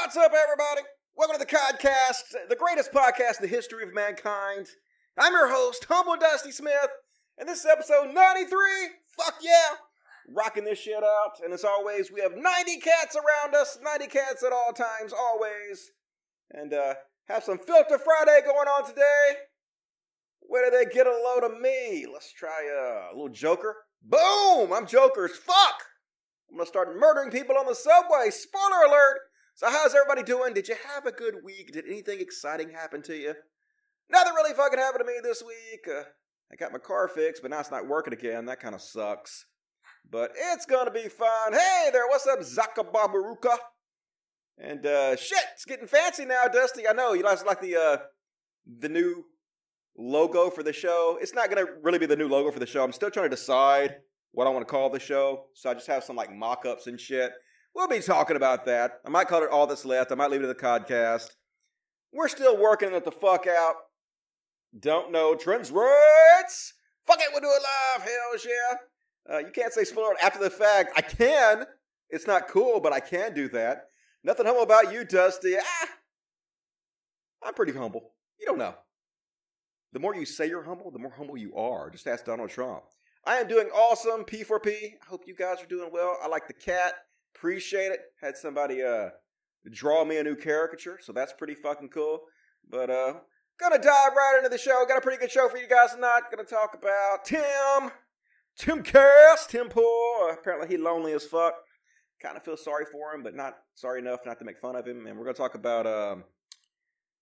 What's up, everybody? Welcome to the Codcast, the greatest podcast in the history of mankind. I'm your host, Humble Dusty Smith, and this is episode 93. Fuck yeah! Rocking this shit out. And as always, we have 90 cats around us, 90 cats at all times, always. And uh, have some Filter Friday going on today. Where did they get a load of me? Let's try uh, a little Joker. Boom! I'm Joker's fuck! I'm gonna start murdering people on the subway. Spoiler alert! So, how's everybody doing? Did you have a good week? Did anything exciting happen to you? Nothing really fucking happened to me this week. Uh, I got my car fixed, but now it's not working again. That kind of sucks. But it's gonna be fun. Hey there, what's up, Zaka Babaruka? And uh, shit, it's getting fancy now, Dusty. I know you guys like the uh, the new logo for the show. It's not gonna really be the new logo for the show. I'm still trying to decide what I want to call the show. So I just have some like mock-ups and shit. We'll be talking about that. I might call it all that's left. I might leave it to the podcast. We're still working it the fuck out. Don't know trends rates. Fuck it, we'll do it live. Hell yeah. Uh, you can't say spoiler after the fact. I can. It's not cool, but I can do that. Nothing humble about you, Dusty. Ah, I'm pretty humble. You don't know. The more you say you're humble, the more humble you are. Just ask Donald Trump. I am doing awesome, P4P. I hope you guys are doing well. I like the cat. Appreciate it. Had somebody uh draw me a new caricature, so that's pretty fucking cool. But uh gonna dive right into the show. Got a pretty good show for you guys tonight. Gonna talk about Tim. Tim Cass, Tim Pool. apparently he lonely as fuck. Kind of feel sorry for him, but not sorry enough not to make fun of him. And we're gonna talk about um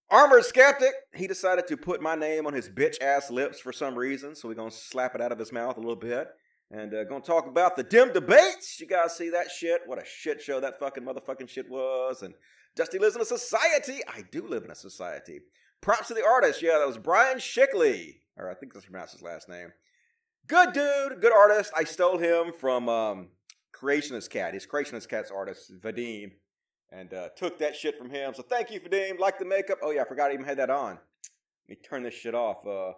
Armored Skeptic, he decided to put my name on his bitch ass lips for some reason, so we're gonna slap it out of his mouth a little bit. And uh, gonna talk about the dim debates. You guys see that shit? What a shit show that fucking motherfucking shit was. And Dusty lives in a society. I do live in a society. Props to the artist. Yeah, that was Brian Shickley. Or I think that's pronounced his last name. Good dude, good artist. I stole him from um, Creationist Cat. He's Creationist Cat's artist, Vadim and uh, took that shit from him. So thank you, Vadim. Like the makeup. Oh yeah, I forgot I even had that on. Let me turn this shit off. Uh,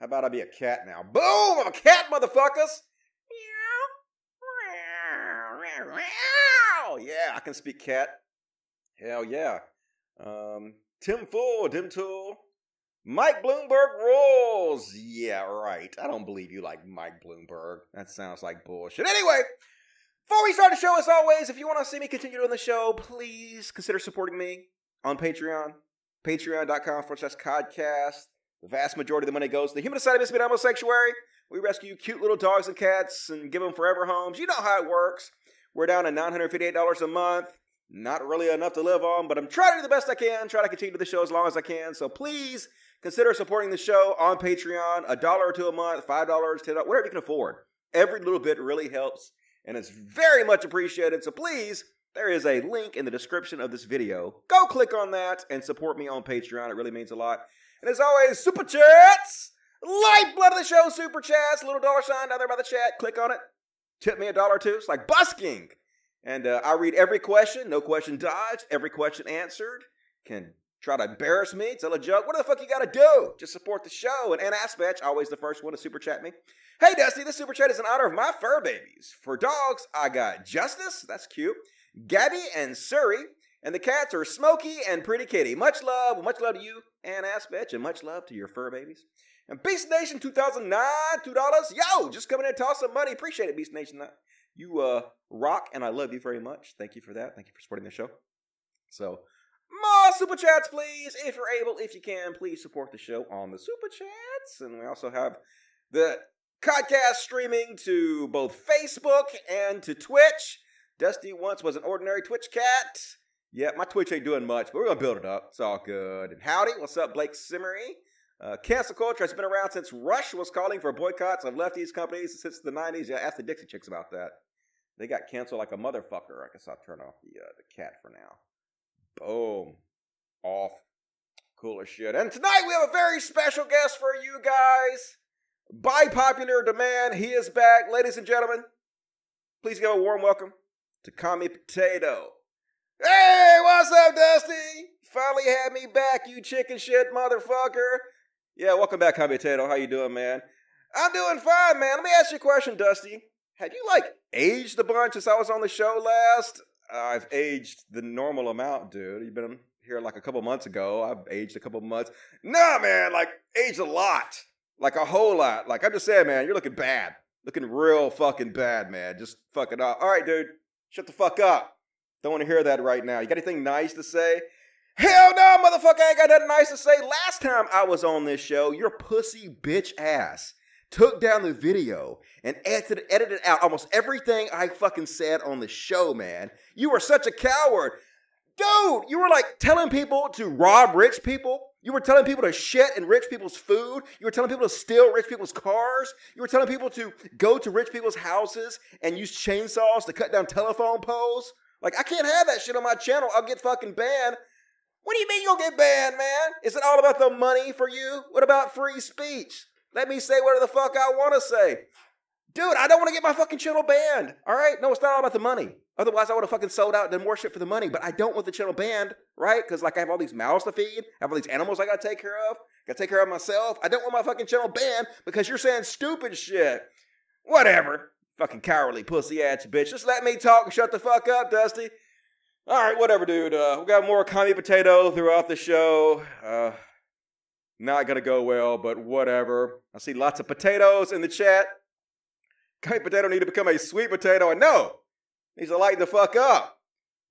how about I be a cat now? Boom! I'm a cat, motherfuckers. Yeah, I can speak cat. Hell yeah. Um, Tim Fool, Dim Tool. Mike Bloomberg rules. Yeah, right. I don't believe you like Mike Bloomberg. That sounds like bullshit. Anyway, before we start the show, as always, if you want to see me continue doing the show, please consider supporting me on Patreon. Patreon.com forward slash podcast. The vast majority of the money goes to the Human Society of Animal Sanctuary. We rescue cute little dogs and cats and give them forever homes. You know how it works. We're down to $958 a month. Not really enough to live on, but I'm trying to do the best I can, try to continue the show as long as I can. So please consider supporting the show on Patreon. A dollar or two a month, $5, $10, whatever you can afford. Every little bit really helps and it's very much appreciated. So please, there is a link in the description of this video. Go click on that and support me on Patreon. It really means a lot. And as always, super chats, lifeblood of the show, super chats, little dollar sign down there by the chat. Click on it. Tip me a dollar or two. It's like busking. And uh, I read every question, no question dodged, every question answered. Can try to embarrass me, tell a joke. What the fuck you gotta do? Just support the show. And Ann Aspatch, always the first one to super chat me. Hey, Dusty, this super chat is in honor of my fur babies. For dogs, I got Justice, that's cute, Gabby and Surrey, and the cats are Smokey and Pretty Kitty. Much love, much love to you, Ann Aspatch, and much love to your fur babies. And Beast Nation 2009, $2. Yo, just coming in and toss some money. Appreciate it, Beast Nation. You uh, rock, and I love you very much. Thank you for that. Thank you for supporting the show. So, more super chats, please. If you're able, if you can, please support the show on the super chats. And we also have the Podcast streaming to both Facebook and to Twitch. Dusty once was an ordinary Twitch cat. Yeah, my Twitch ain't doing much, but we're gonna build it up. It's all good. And howdy, what's up, Blake Simmery? Uh, cancel culture has been around since Rush was calling for boycotts of lefties companies since the 90s. Yeah, ask the Dixie Chicks about that. They got canceled like a motherfucker. I guess I'll turn off the uh, the cat for now. Boom. Off. Cooler shit. And tonight we have a very special guest for you guys. By popular demand, he is back. Ladies and gentlemen, please give a warm welcome to Commie Potato. Hey, what's up, Dusty? Finally had me back, you chicken shit motherfucker. Yeah, welcome back, Commie Potato. How you doing, man? I'm doing fine, man. Let me ask you a question, Dusty. Have you like aged a bunch since I was on the show last? I've aged the normal amount, dude. You've been here like a couple months ago. I've aged a couple months. Nah, man, like aged a lot, like a whole lot. Like I'm just saying, man, you're looking bad, looking real fucking bad, man. Just fucking up. All right, dude, shut the fuck up. Don't want to hear that right now. You got anything nice to say? Hell no, motherfucker, I ain't got nothing nice to say. Last time I was on this show, your pussy bitch ass took down the video and edited, edited out almost everything I fucking said on the show, man. You were such a coward. Dude, you were like telling people to rob rich people. You were telling people to shit in rich people's food. You were telling people to steal rich people's cars. You were telling people to go to rich people's houses and use chainsaws to cut down telephone poles. Like, I can't have that shit on my channel. I'll get fucking banned. What do you mean you'll get banned, man? Is it all about the money for you? What about free speech? Let me say whatever the fuck I want to say. Dude, I don't want to get my fucking channel banned. All right? No, it's not all about the money. Otherwise, I would have fucking sold out and done more shit for the money. But I don't want the channel banned, right? Because like I have all these mouths to feed, I have all these animals I gotta take care of, gotta take care of myself. I don't want my fucking channel banned because you're saying stupid shit. Whatever. Fucking cowardly pussy ass bitch. Just let me talk and shut the fuck up, Dusty. All right, whatever, dude. Uh, we got more commie potato throughout the show. Uh, not gonna go well, but whatever. I see lots of potatoes in the chat. Commie potato need to become a sweet potato, I know. needs to lighten the fuck up.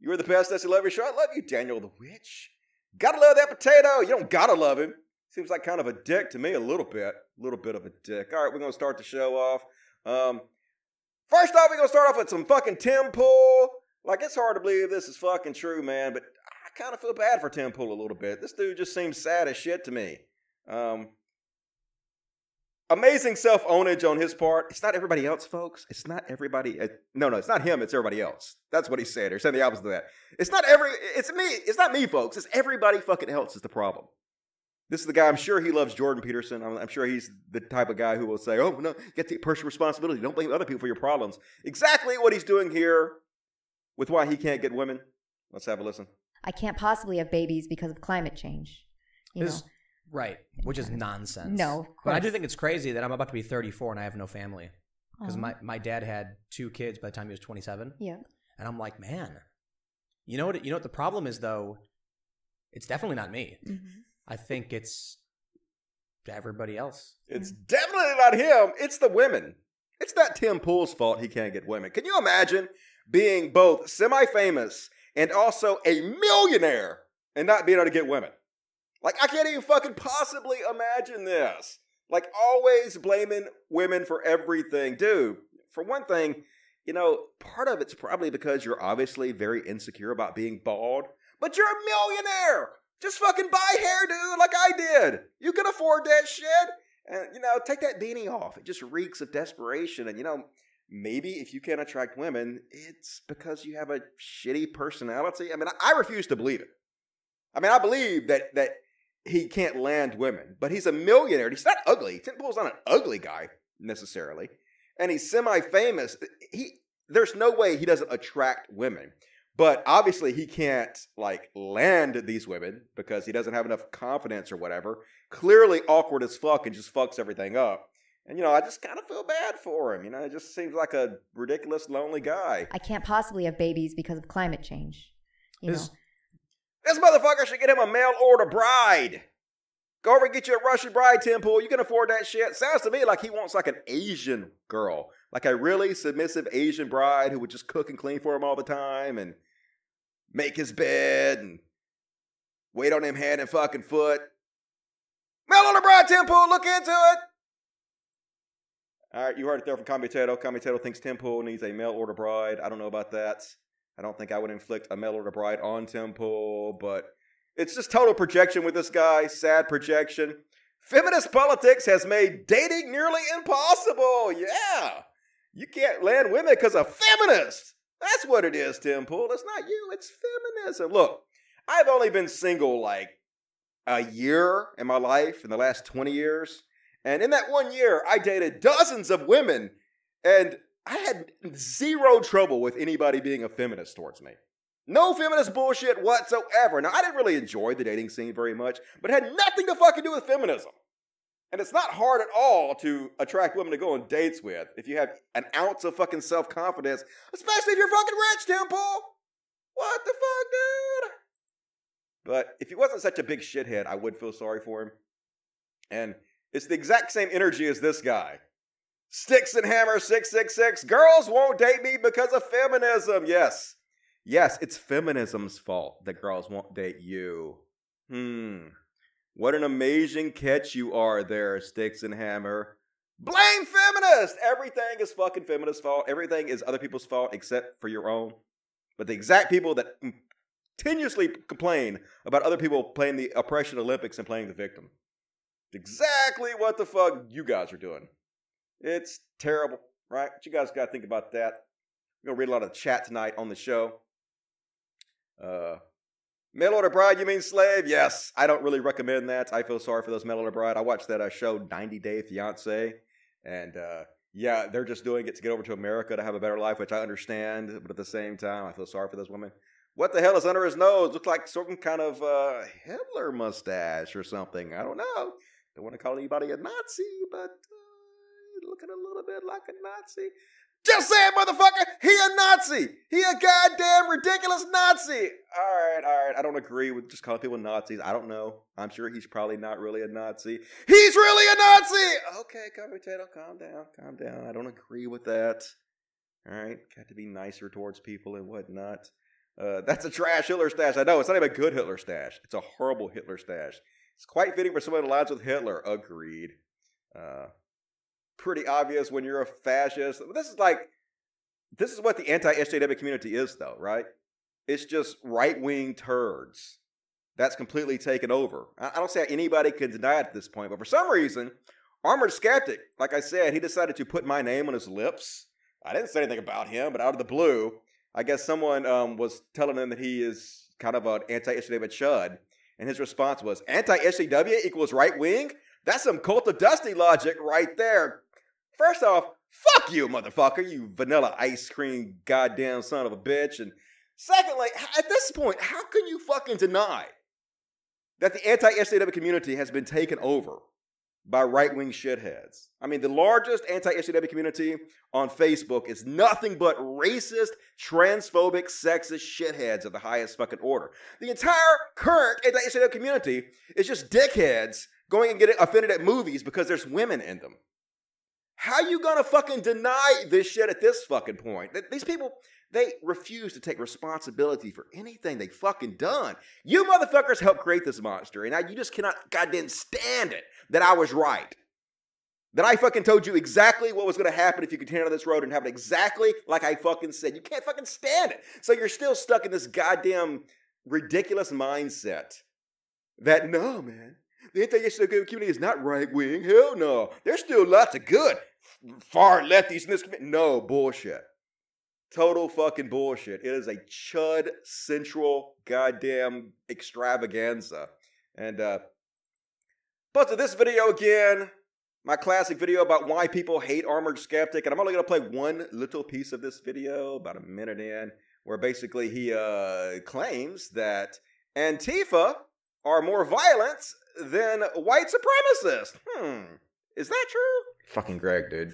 You're the best. That's love your show. I love you, Daniel the Witch. Gotta love that potato. You don't gotta love him. Seems like kind of a dick to me, a little bit. A little bit of a dick. All right, we're gonna start the show off. Um, first off, we're gonna start off with some fucking Tim Pool. Like, it's hard to believe this is fucking true, man, but I kind of feel bad for Tim Pool a little bit. This dude just seems sad as shit to me. Um, amazing self ownage on his part. It's not everybody else, folks. It's not everybody. Uh, no, no, it's not him. It's everybody else. That's what he said. Or said the opposite of that. It's not every. It's me. It's not me, folks. It's everybody fucking else is the problem. This is the guy. I'm sure he loves Jordan Peterson. I'm, I'm sure he's the type of guy who will say, "Oh no, get the personal responsibility. Don't blame other people for your problems." Exactly what he's doing here with why he can't get women. Let's have a listen. I can't possibly have babies because of climate change. You know, right, which is nonsense. No, of but I do think it's crazy that I'm about to be 34 and I have no family because Aw. my my dad had two kids by the time he was 27, yeah. and I'm like, man, you know what? You know what the problem is though. It's definitely not me. Mhm. I think it's everybody else. It's definitely not him. It's the women. It's not Tim Pool's fault he can't get women. Can you imagine being both semi famous and also a millionaire and not being able to get women? Like, I can't even fucking possibly imagine this. Like, always blaming women for everything. Dude, for one thing, you know, part of it's probably because you're obviously very insecure about being bald, but you're a millionaire. Just fucking buy hair, dude, like I did. You can afford that shit. And, you know, take that beanie off. It just reeks of desperation. And, you know, maybe if you can't attract women, it's because you have a shitty personality. I mean, I, refuse to believe it. I mean, I believe that that he can't land women, but he's a millionaire. He's not ugly. Tim Pool's not an ugly guy necessarily, and he's semi-famous. He there's no way he doesn't attract women. But obviously he can't like land these women because he doesn't have enough confidence or whatever. Clearly awkward as fuck and just fucks everything up. And you know, I just kind of feel bad for him. You know, it just seems like a ridiculous, lonely guy. I can't possibly have babies because of climate change. You know, This motherfucker should get him a mail order bride. Go over and get you a Russian bride, Tim Pool. You can afford that shit. Sounds to me like he wants like an Asian girl, like a really submissive Asian bride who would just cook and clean for him all the time and make his bed and wait on him hand and fucking foot. Mail order bride, Tim Pool. Look into it. All right, you heard it there from Commutato. Commutato thinks Tim Pool needs a mail order bride. I don't know about that. I don't think I would inflict a mail order bride on Tim Pool, but it's just total projection with this guy. Sad projection. Feminist politics has made dating nearly impossible. Yeah. You can't land women because of feminists. That's what it is, Tim Pool. It's not you, it's feminism. Look, I've only been single like a year in my life in the last 20 years. And in that one year, I dated dozens of women, and I had zero trouble with anybody being a feminist towards me. No feminist bullshit whatsoever. Now, I didn't really enjoy the dating scene very much, but it had nothing to fucking do with feminism. And it's not hard at all to attract women to go on dates with if you have an ounce of fucking self confidence, especially if you're fucking rich, Tim Pool. What the fuck, dude? But if he wasn't such a big shithead, I would feel sorry for him. And it's the exact same energy as this guy. Sticks and Hammer 666. Girls won't date me because of feminism. Yes. Yes, it's feminism's fault that girls won't date you. Hmm. What an amazing catch you are there, Sticks and Hammer. Blame feminists! Everything is fucking feminists' fault. Everything is other people's fault except for your own. But the exact people that continuously complain about other people playing the oppression Olympics and playing the victim. Exactly what the fuck you guys are doing. It's terrible, right? But you guys got to think about that. We're going to read a lot of chat tonight on the show. Uh, mail order bride, you mean slave? Yes, I don't really recommend that. I feel sorry for those mail order bride. I watched that uh, show, 90 Day Fiance, and uh, yeah, they're just doing it to get over to America to have a better life, which I understand. But at the same time, I feel sorry for those women. What the hell is under his nose? Looks like some kind of uh, Hitler mustache or something. I don't know. I don't want to call anybody a Nazi, but uh, looking a little bit like a Nazi. Just say it, motherfucker. He a Nazi. He a goddamn ridiculous Nazi. All right, all right. I don't agree with just calling people Nazis. I don't know. I'm sure he's probably not really a Nazi. He's really a Nazi. Okay, calm potato, calm down, calm down. I don't agree with that. All right, got to be nicer towards people and whatnot. Uh, that's a trash Hitler stash. I know it's not even a good Hitler stash. It's a horrible Hitler stash. It's quite fitting for someone who aligns with Hitler. Agreed. Uh, pretty obvious when you're a fascist. This is like, this is what the anti-SJW community is, though, right? It's just right-wing turds. That's completely taken over. I don't see how anybody can deny it at this point, but for some reason, Armored Skeptic, like I said, he decided to put my name on his lips. I didn't say anything about him, but out of the blue, I guess someone um, was telling him that he is kind of an anti-SJW chud, and his response was, "Anti-SJW equals right wing? That's some cult of dusty logic right there." First off, fuck you, motherfucker, you vanilla ice cream goddamn son of a bitch. And secondly, at this point, how can you fucking deny that the anti-SJW community has been taken over by right wing shitheads. I mean, the largest anti SJW community on Facebook is nothing but racist, transphobic, sexist shitheads of the highest fucking order. The entire current anti SJW community is just dickheads going and getting offended at movies because there's women in them. How you gonna fucking deny this shit at this fucking point? These people, they refuse to take responsibility for anything they fucking done. You motherfuckers helped create this monster, and now you just cannot goddamn stand it that I was right. That I fucking told you exactly what was gonna happen if you continue on this road and have it exactly like I fucking said. You can't fucking stand it. So you're still stuck in this goddamn ridiculous mindset that no, man, the anti-SJW community is not right wing. Hell no. There's still lots of good far lefties in this community. No, bullshit. Total fucking bullshit. It is a chud central goddamn extravaganza. And uh but to this video again, my classic video about why people hate Armored Skeptic, and I'm only gonna play one little piece of this video, about a minute in, where basically he uh claims that Antifa are more violent than white supremacists. Hmm. Is that true? Fucking Greg, dude.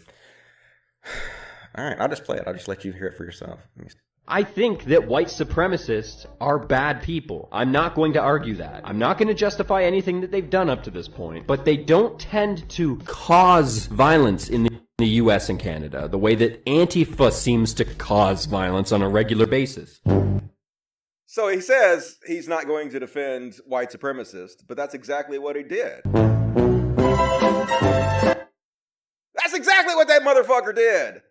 All right, I'll just play it. I'll just let you hear it for yourself. I think that white supremacists are bad people. I'm not going to argue that. I'm not going to justify anything that they've done up to this point, but they don't tend to cause violence in the, the US and Canada the way that Antifa seems to cause violence on a regular basis. So he says he's not going to defend white supremacists, but that's exactly what he did. That's exactly what that motherfucker did.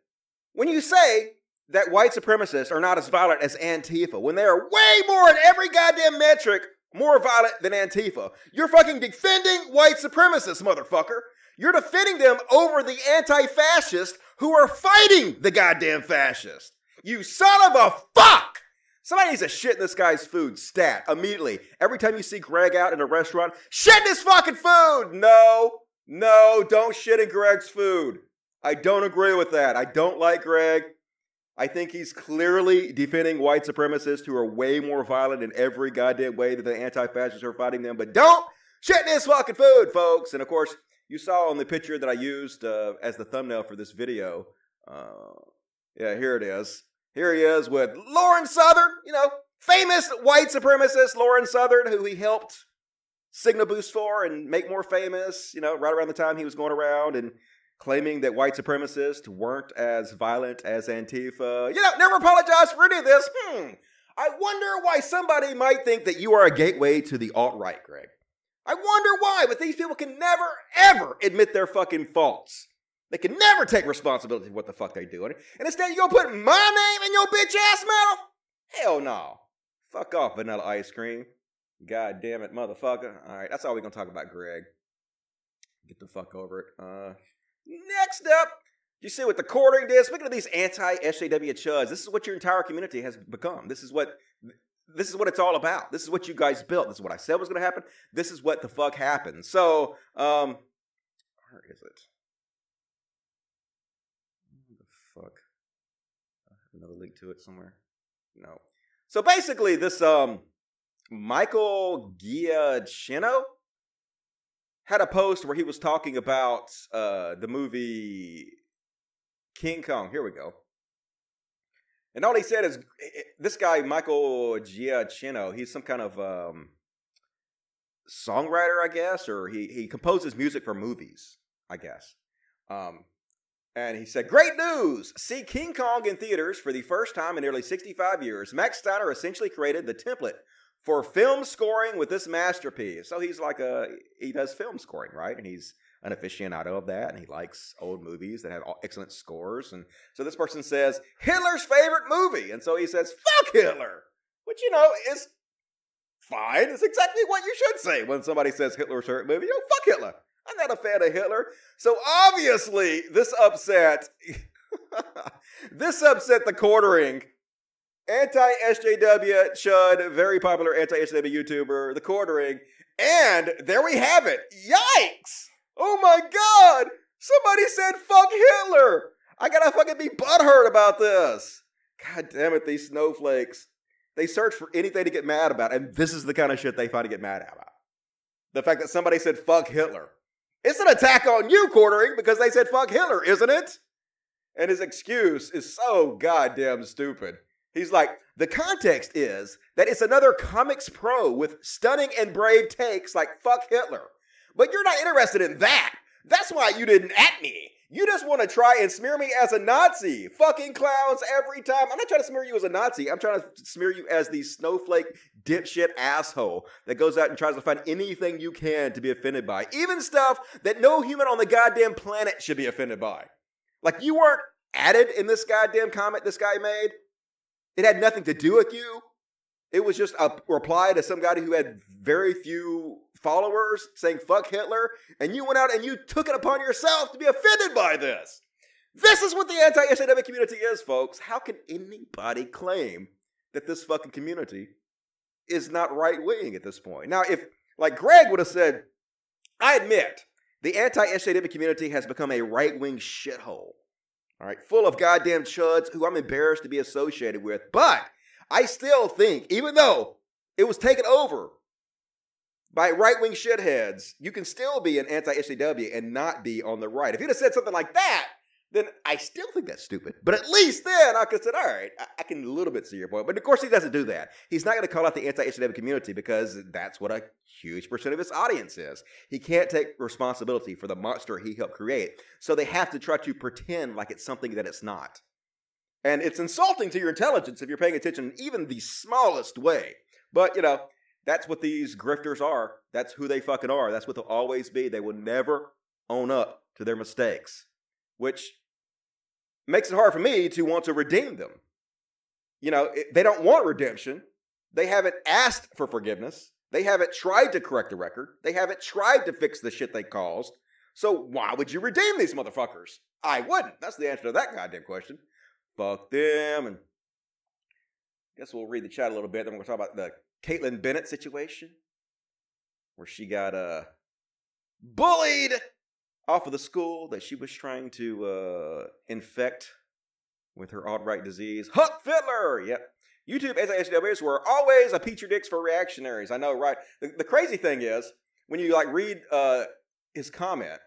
When you say that white supremacists are not as violent as Antifa, when they are way more in every goddamn metric more violent than Antifa, you're fucking defending white supremacists, motherfucker. You're defending them over the anti fascists who are fighting the goddamn fascists. You son of a fuck! Somebody needs to shit in this guy's food. Stat. Immediately. Every time you see Greg out in a restaurant, shit in his fucking food! No. No, don't shit in Greg's food. I don't agree with that. I don't like Greg. I think he's clearly defending white supremacists who are way more violent in every goddamn way that the anti fascists are fighting them. But don't shit in his fucking food, folks. And of course, you saw on the picture that I used uh, as the thumbnail for this video. Uh, yeah, here it is. Here he is with Lauren Southern, you know, famous white supremacist Lauren Southern, who he helped signal boost for and make more famous, you know, right around the time he was going around and claiming that white supremacists weren't as violent as Antifa. You know, never apologize for any of this. Hmm. I wonder why somebody might think that you are a gateway to the alt right, Greg. I wonder why, but these people can never, ever admit their fucking faults. They can never take responsibility for what the fuck they doing. And instead, you gonna put my name in your bitch ass mouth? Hell no. Fuck off, vanilla ice cream. God damn it, motherfucker. All right, that's all we're gonna talk about, Greg. Get the fuck over it. Uh, next up, you see what the quartering did? Speaking of these anti-SJW chuds, this is what your entire community has become. This is what this is what it's all about. This is what you guys built. This is what I said was going to happen. This is what the fuck happened. So, um, where is it? Where the fuck? I have another link to it somewhere. No. So basically, this um, Michael Giacchino had a post where he was talking about uh, the movie King Kong. Here we go. And all he said is, this guy Michael Giacchino, he's some kind of um, songwriter, I guess, or he he composes music for movies, I guess. Um, and he said, "Great news! See King Kong in theaters for the first time in nearly 65 years. Max Steiner essentially created the template for film scoring with this masterpiece. So he's like a he does film scoring, right? And he's an aficionado of that, and he likes old movies that have excellent scores. And so this person says Hitler's favorite movie, and so he says "fuck Hitler," which you know is fine. It's exactly what you should say when somebody says Hitler's favorite movie. You know, fuck Hitler. I'm not a fan of Hitler. So obviously, this upset this upset the quartering. Anti SJW Chud, very popular anti SJW YouTuber, the quartering. And there we have it. Yikes! Oh my god! Somebody said fuck Hitler! I gotta fucking be butthurt about this. God damn it, these snowflakes. They search for anything to get mad about, and this is the kind of shit they find to get mad about. The fact that somebody said fuck Hitler. It's an attack on you, quartering, because they said fuck Hitler, isn't it? And his excuse is so goddamn stupid. He's like, the context is that it's another comics pro with stunning and brave takes like fuck Hitler. But you're not interested in that. That's why you didn't at me. You just want to try and smear me as a Nazi. Fucking clowns every time. I'm not trying to smear you as a Nazi. I'm trying to smear you as the snowflake dipshit asshole that goes out and tries to find anything you can to be offended by. Even stuff that no human on the goddamn planet should be offended by. Like you weren't added in this goddamn comment this guy made. It had nothing to do with you. It was just a reply to some guy who had very few followers saying fuck Hitler, and you went out and you took it upon yourself to be offended by this. This is what the anti SJW community is, folks. How can anybody claim that this fucking community is not right wing at this point? Now, if, like Greg would have said, I admit, the anti SJW community has become a right wing shithole. All right, full of goddamn chuds who I'm embarrassed to be associated with. But I still think, even though it was taken over by right wing shitheads, you can still be an anti SJW and not be on the right. If he'd have said something like that, then I still think that's stupid. But at least then I could say, all right, I, I can a little bit see your point. But of course, he doesn't do that. He's not going to call out the anti SJW community because that's what a huge percent of his audience is. He can't take responsibility for the monster he helped create. So they have to try to pretend like it's something that it's not. And it's insulting to your intelligence if you're paying attention in even the smallest way. But, you know, that's what these grifters are. That's who they fucking are. That's what they'll always be. They will never own up to their mistakes, which makes it hard for me to want to redeem them. You know, they don't want redemption. They haven't asked for forgiveness. They haven't tried to correct the record. They haven't tried to fix the shit they caused. So why would you redeem these motherfuckers? I wouldn't. That's the answer to that goddamn question. Fuck them. And I guess we'll read the chat a little bit. Then we're going to talk about the Kaitlin Bennett situation, where she got uh, bullied off of the school that she was trying to uh, infect with her alt-right disease. Huck Fiddler! Yep. YouTube anti-SJWs were always a petri dicks for reactionaries. I know, right? The, the crazy thing is, when you like read uh, his comment,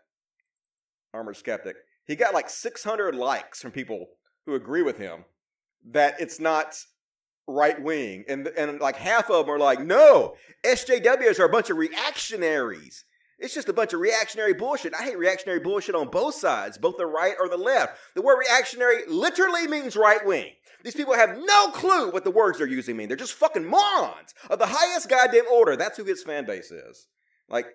Armored Skeptic, he got like 600 likes from people who agree with him that it's not right wing, and and like half of them are like, no, SJWs are a bunch of reactionaries. It's just a bunch of reactionary bullshit. I hate reactionary bullshit on both sides, both the right or the left. The word reactionary literally means right wing. These people have no clue what the words they're using mean. They're just fucking morons of the highest goddamn order. That's who his fan base is. Like,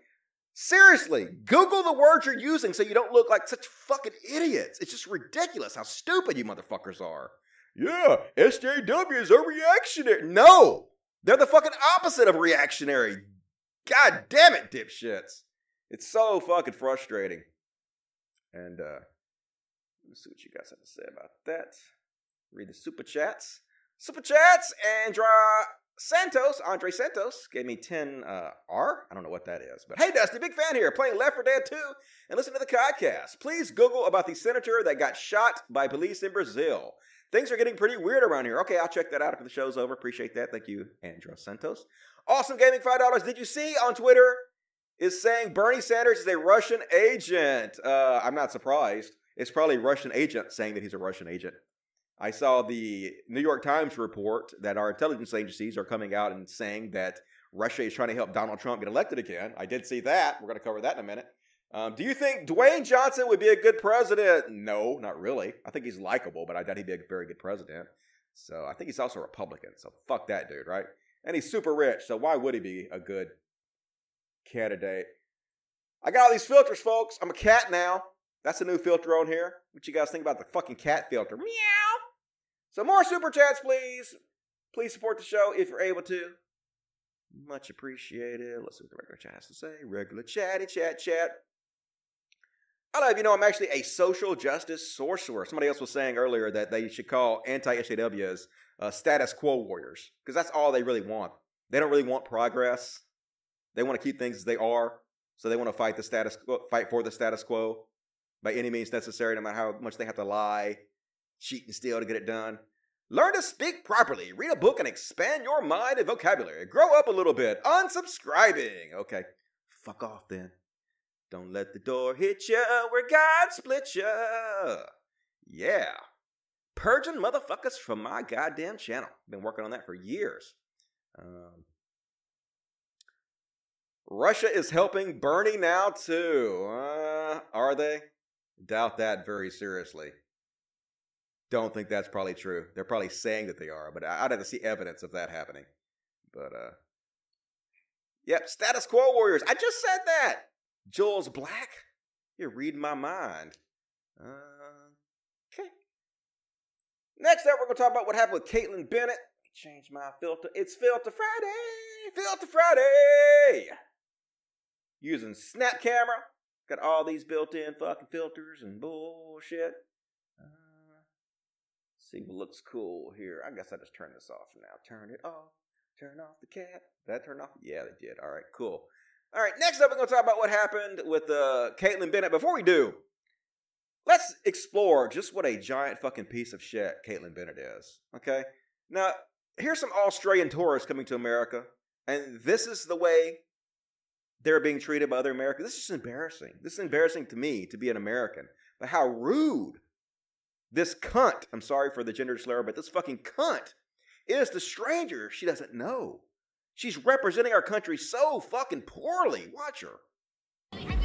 seriously, Google the words you're using so you don't look like such fucking idiots. It's just ridiculous how stupid you motherfuckers are. Yeah, SJWs are reactionary. No, they're the fucking opposite of reactionary. God damn it, dipshits. It's so fucking frustrating. And uh let's see what you guys have to say about that. Read the super chats. Super chats, Andra Santos, Andre Santos, gave me 10 uh, R. I don't know what that is. But hey, Dusty, big fan here, playing Left 4 Dead 2 and listen to the podcast. Please Google about the senator that got shot by police in Brazil. Things are getting pretty weird around here. Okay, I'll check that out after the show's over. Appreciate that. Thank you, Andra Santos. Awesome Gaming, $5. Did you see on Twitter is saying Bernie Sanders is a Russian agent? Uh, I'm not surprised. It's probably a Russian agent saying that he's a Russian agent. I saw the New York Times report that our intelligence agencies are coming out and saying that Russia is trying to help Donald Trump get elected again. I did see that. We're going to cover that in a minute. Um, do you think Dwayne Johnson would be a good president? No, not really. I think he's likable, but I doubt he'd be a very good president. So I think he's also a Republican. So fuck that dude, right? And he's super rich. So why would he be a good candidate? I got all these filters, folks. I'm a cat now. That's a new filter on here. What you guys think about the fucking cat filter? Meow. So more super chats, please. Please support the show if you're able to. Much appreciated. Let's see what the regular chat has to say. Regular chatty chat chat. I don't know if you know I'm actually a social justice sorcerer. Somebody else was saying earlier that they should call anti-SJWs uh, status quo warriors because that's all they really want. They don't really want progress. They want to keep things as they are. So they want to fight the status quo, fight for the status quo by any means necessary, no matter how much they have to lie, cheat, and steal to get it done. Learn to speak properly, read a book, and expand your mind and vocabulary. Grow up a little bit. Unsubscribing. Okay, fuck off then. Don't let the door hit you where God split you. Yeah. Purging motherfuckers from my goddamn channel. Been working on that for years. Um, Russia is helping Bernie now too. Uh, are they? Doubt that very seriously. Don't think that's probably true. They're probably saying that they are, but I'd have to see evidence of that happening. But uh Yep, status quo warriors. I just said that. Jules Black. You're reading my mind. Uh, okay. Next up, we're gonna talk about what happened with Kaitlin Bennett. Change my filter. It's Filter Friday. Filter Friday. Using Snap Camera. Got all these built-in fucking filters and bullshit. Uh, see what looks cool here. I guess I just turn this off now. Turn it off. Turn off the cat. Did that turn off? Yeah, they did. All right, cool. All right, next up, we're going to talk about what happened with uh, Kaitlin Bennett. Before we do, let's explore just what a giant fucking piece of shit Kaitlin Bennett is. Okay? Now, here's some Australian tourists coming to America, and this is the way they're being treated by other Americans. This is embarrassing. This is embarrassing to me to be an American. But how rude this cunt, I'm sorry for the gender slur, but this fucking cunt is the stranger she doesn't know. She's representing our country so fucking poorly. Watch her.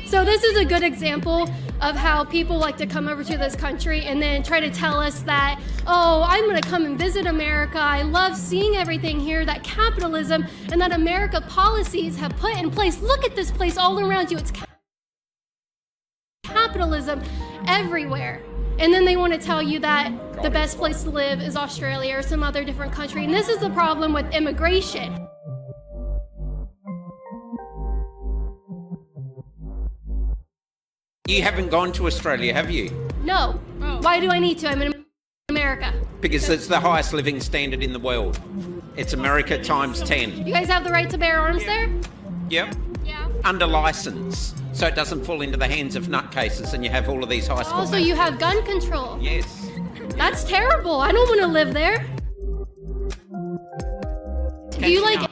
So this is a good example of how people like to come over to this country and then try to tell us that, oh, I'm going to come and visit America. I love seeing everything here, that capitalism and that America policies have put in place. Look at this place all around you. It's capitalism everywhere. And then they want to tell you that the best place to live is Australia or some other different country. And this is the problem with immigration. You haven't gone to Australia, have you? No. Oh. Why do I need to? I'm in America. Because it's the highest living standard in the world. It's America times 10. You guys have the right to bear arms there? Yep. Yeah. Under license. So it doesn't fall into the hands of nutcases and you have all of these high school. Also, you have gun control. Yes. That's terrible. I don't want to live there. Do you like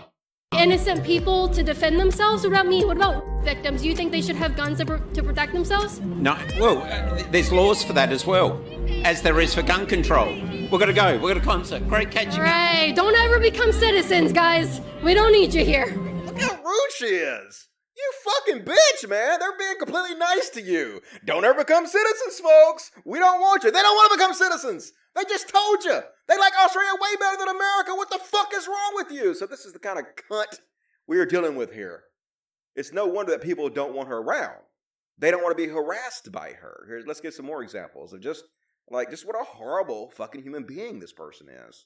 innocent people to defend themselves? What about me? What about victims? Do you think they should have guns to, pr- to protect themselves? No. Well, uh, there's laws for that as well, as there is for gun control. We're gonna go. We're gonna concert. Great catching up. Right. Don't ever become citizens, guys. We don't need you here. Look how rude she is. You fucking bitch, man. They're being completely nice to you. Don't ever become citizens, folks. We don't want you. They don't want to become citizens. They just told you. They like Australia way better than America. What the fuck is wrong with you? So this is the kind of cunt we are dealing with here. It's no wonder that people don't want her around. They don't want to be harassed by her. Here, let's get some more examples of just like just what a horrible fucking human being this person is.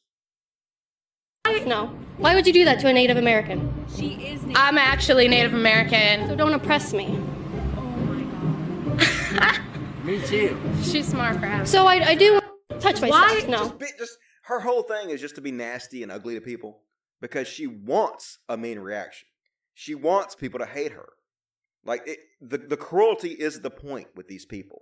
No. Why would you do that to a Native American? She is. I'm actually Native American. So don't oppress me. Oh my god. me too. She's smart for having. So I, I do touch my Why- No. Just, be, just her whole thing is just to be nasty and ugly to people because she wants a mean reaction. She wants people to hate her. Like it, the the cruelty is the point with these people.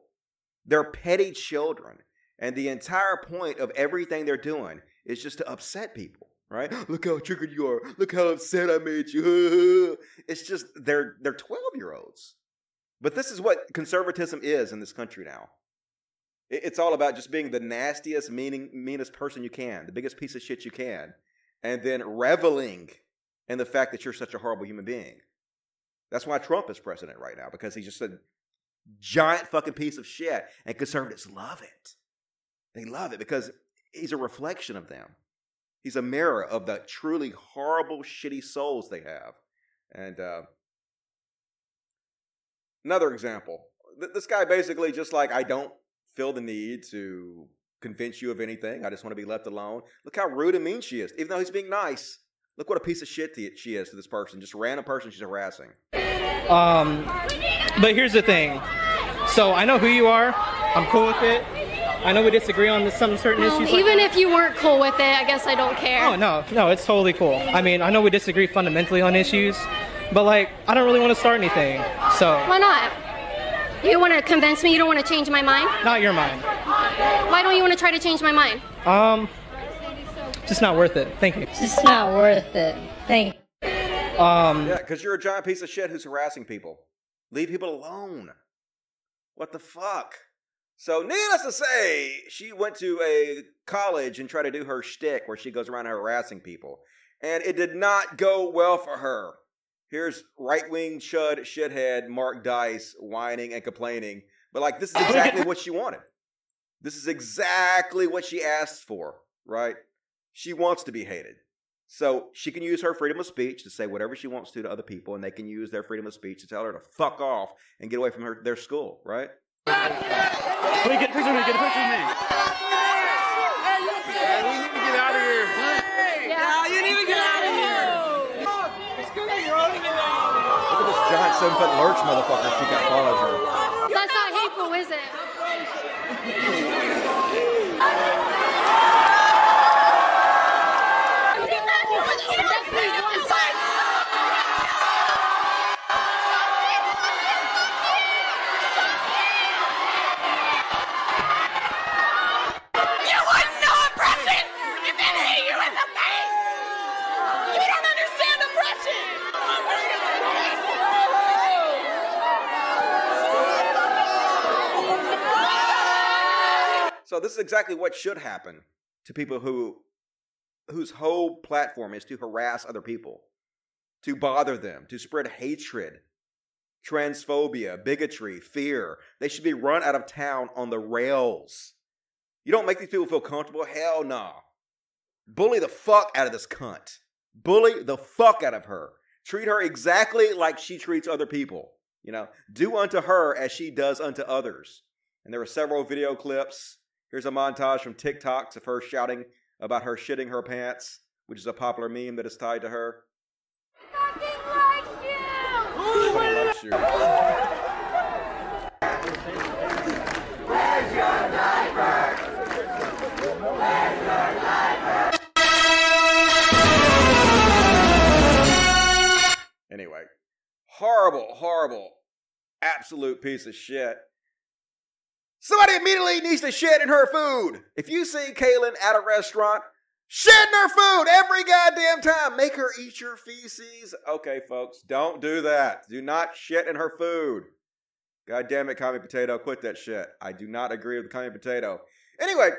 They're petty children, and the entire point of everything they're doing is just to upset people. Right? Look how triggered you are. Look how upset I made you. It's just they're they're twelve year olds. But this is what conservatism is in this country now. It- It's all about just being the nastiest, meaning, meanest person you can, the biggest piece of shit you can, and then reveling in the fact that you're such a horrible human being. That's why Trump is president right now, because he's just a giant fucking piece of shit, and conservatives love it. They love it because he's a reflection of them. He's a mirror of the truly horrible, shitty souls they have. And uh, another example Th- this guy basically just like, I don't feel the need to convince you of anything. I just want to be left alone. Look how rude and mean she is, even though he's being nice. Look what a piece of shit she is to this person, just random person she's harassing. Um, but here's the thing. So I know who you are. I'm cool with it. I know we disagree on some certain No, issues. even that. if you weren't cool with it, I guess I don't care. Oh no, no, it's totally cool. I mean, I know we disagree fundamentally on issues, but like, I don't really want to start anything. So, Why not? You want to convince me you don't want to change my mind? not your mind. Why don't you want to try to change my mind? Um, just not worth it. Thank you. It's not worth it. Thank you. Um, Yeah, because you're a giant piece of shit who's harassing people. Leave people alone. What the fuck? So, needless to say, she went to a college and tried to do her shtick where she goes around harassing people. And it did not go well for her. Here's right wing chud shithead Mark Dice whining and complaining. But, like, this is exactly what she wanted. This is exactly what she asked for, right? She wants to be hated. So she can use her freedom of speech to say whatever she wants to to other people, and they can use their freedom of speech to tell her to fuck off and get away from her their school, right? Wait, get a picture of me. Get a picture of me. we need to get out of here. Yeah, you didn't even get out of here. Look at this giant seven foot lurch motherfucker she got following her. That's not hateful, is it? You wouldn't know oppression if it hit you in the face. You don't understand oppression. So this is exactly what should happen to people who whose whole platform is to harass other people, to bother them, to spread hatred, transphobia, bigotry, fear. They should be run out of town on the rails. You don't make these people feel comfortable? Hell no. Bully the fuck out of this cunt. Bully the fuck out of her. Treat her exactly like she treats other people. You know, do unto her as she does unto others. And there were several video clips. Here's a montage from TikToks of her shouting about her shitting her pants, which is a popular meme that is tied to her. Fucking loves you. Anyway, horrible, horrible, absolute piece of shit. Somebody immediately needs to shit in her food. If you see Kaitlin at a restaurant, shit in her food every goddamn time. Make her eat your feces. Okay, folks, don't do that. Do not shit in her food. God damn it, Commie Potato, quit that shit. I do not agree with Commie Potato. Anyway,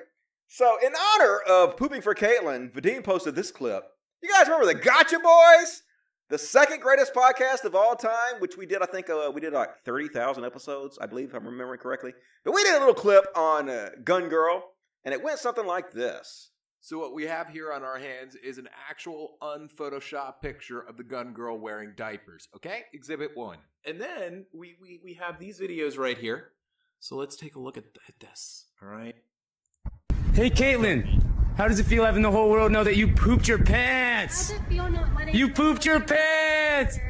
So, in honor of pooping for Kaitlin, Vadim posted this clip. You guys remember the Gotcha Boys? The second greatest podcast of all time, which we did, I think uh, we did like 30,000 episodes, I believe, if I'm remembering correctly. But we did a little clip on uh, Gun Girl, and it went something like this. So what we have here on our hands is an actual unphotoshopped picture of the gun girl wearing diapers. Okay, Exhibit One. And then we we, we have these videos right here. So let's take a look at, at this. All right. Hey, Kaitlin. How does it feel having the whole world know that you pooped your pants? You pooped your pants.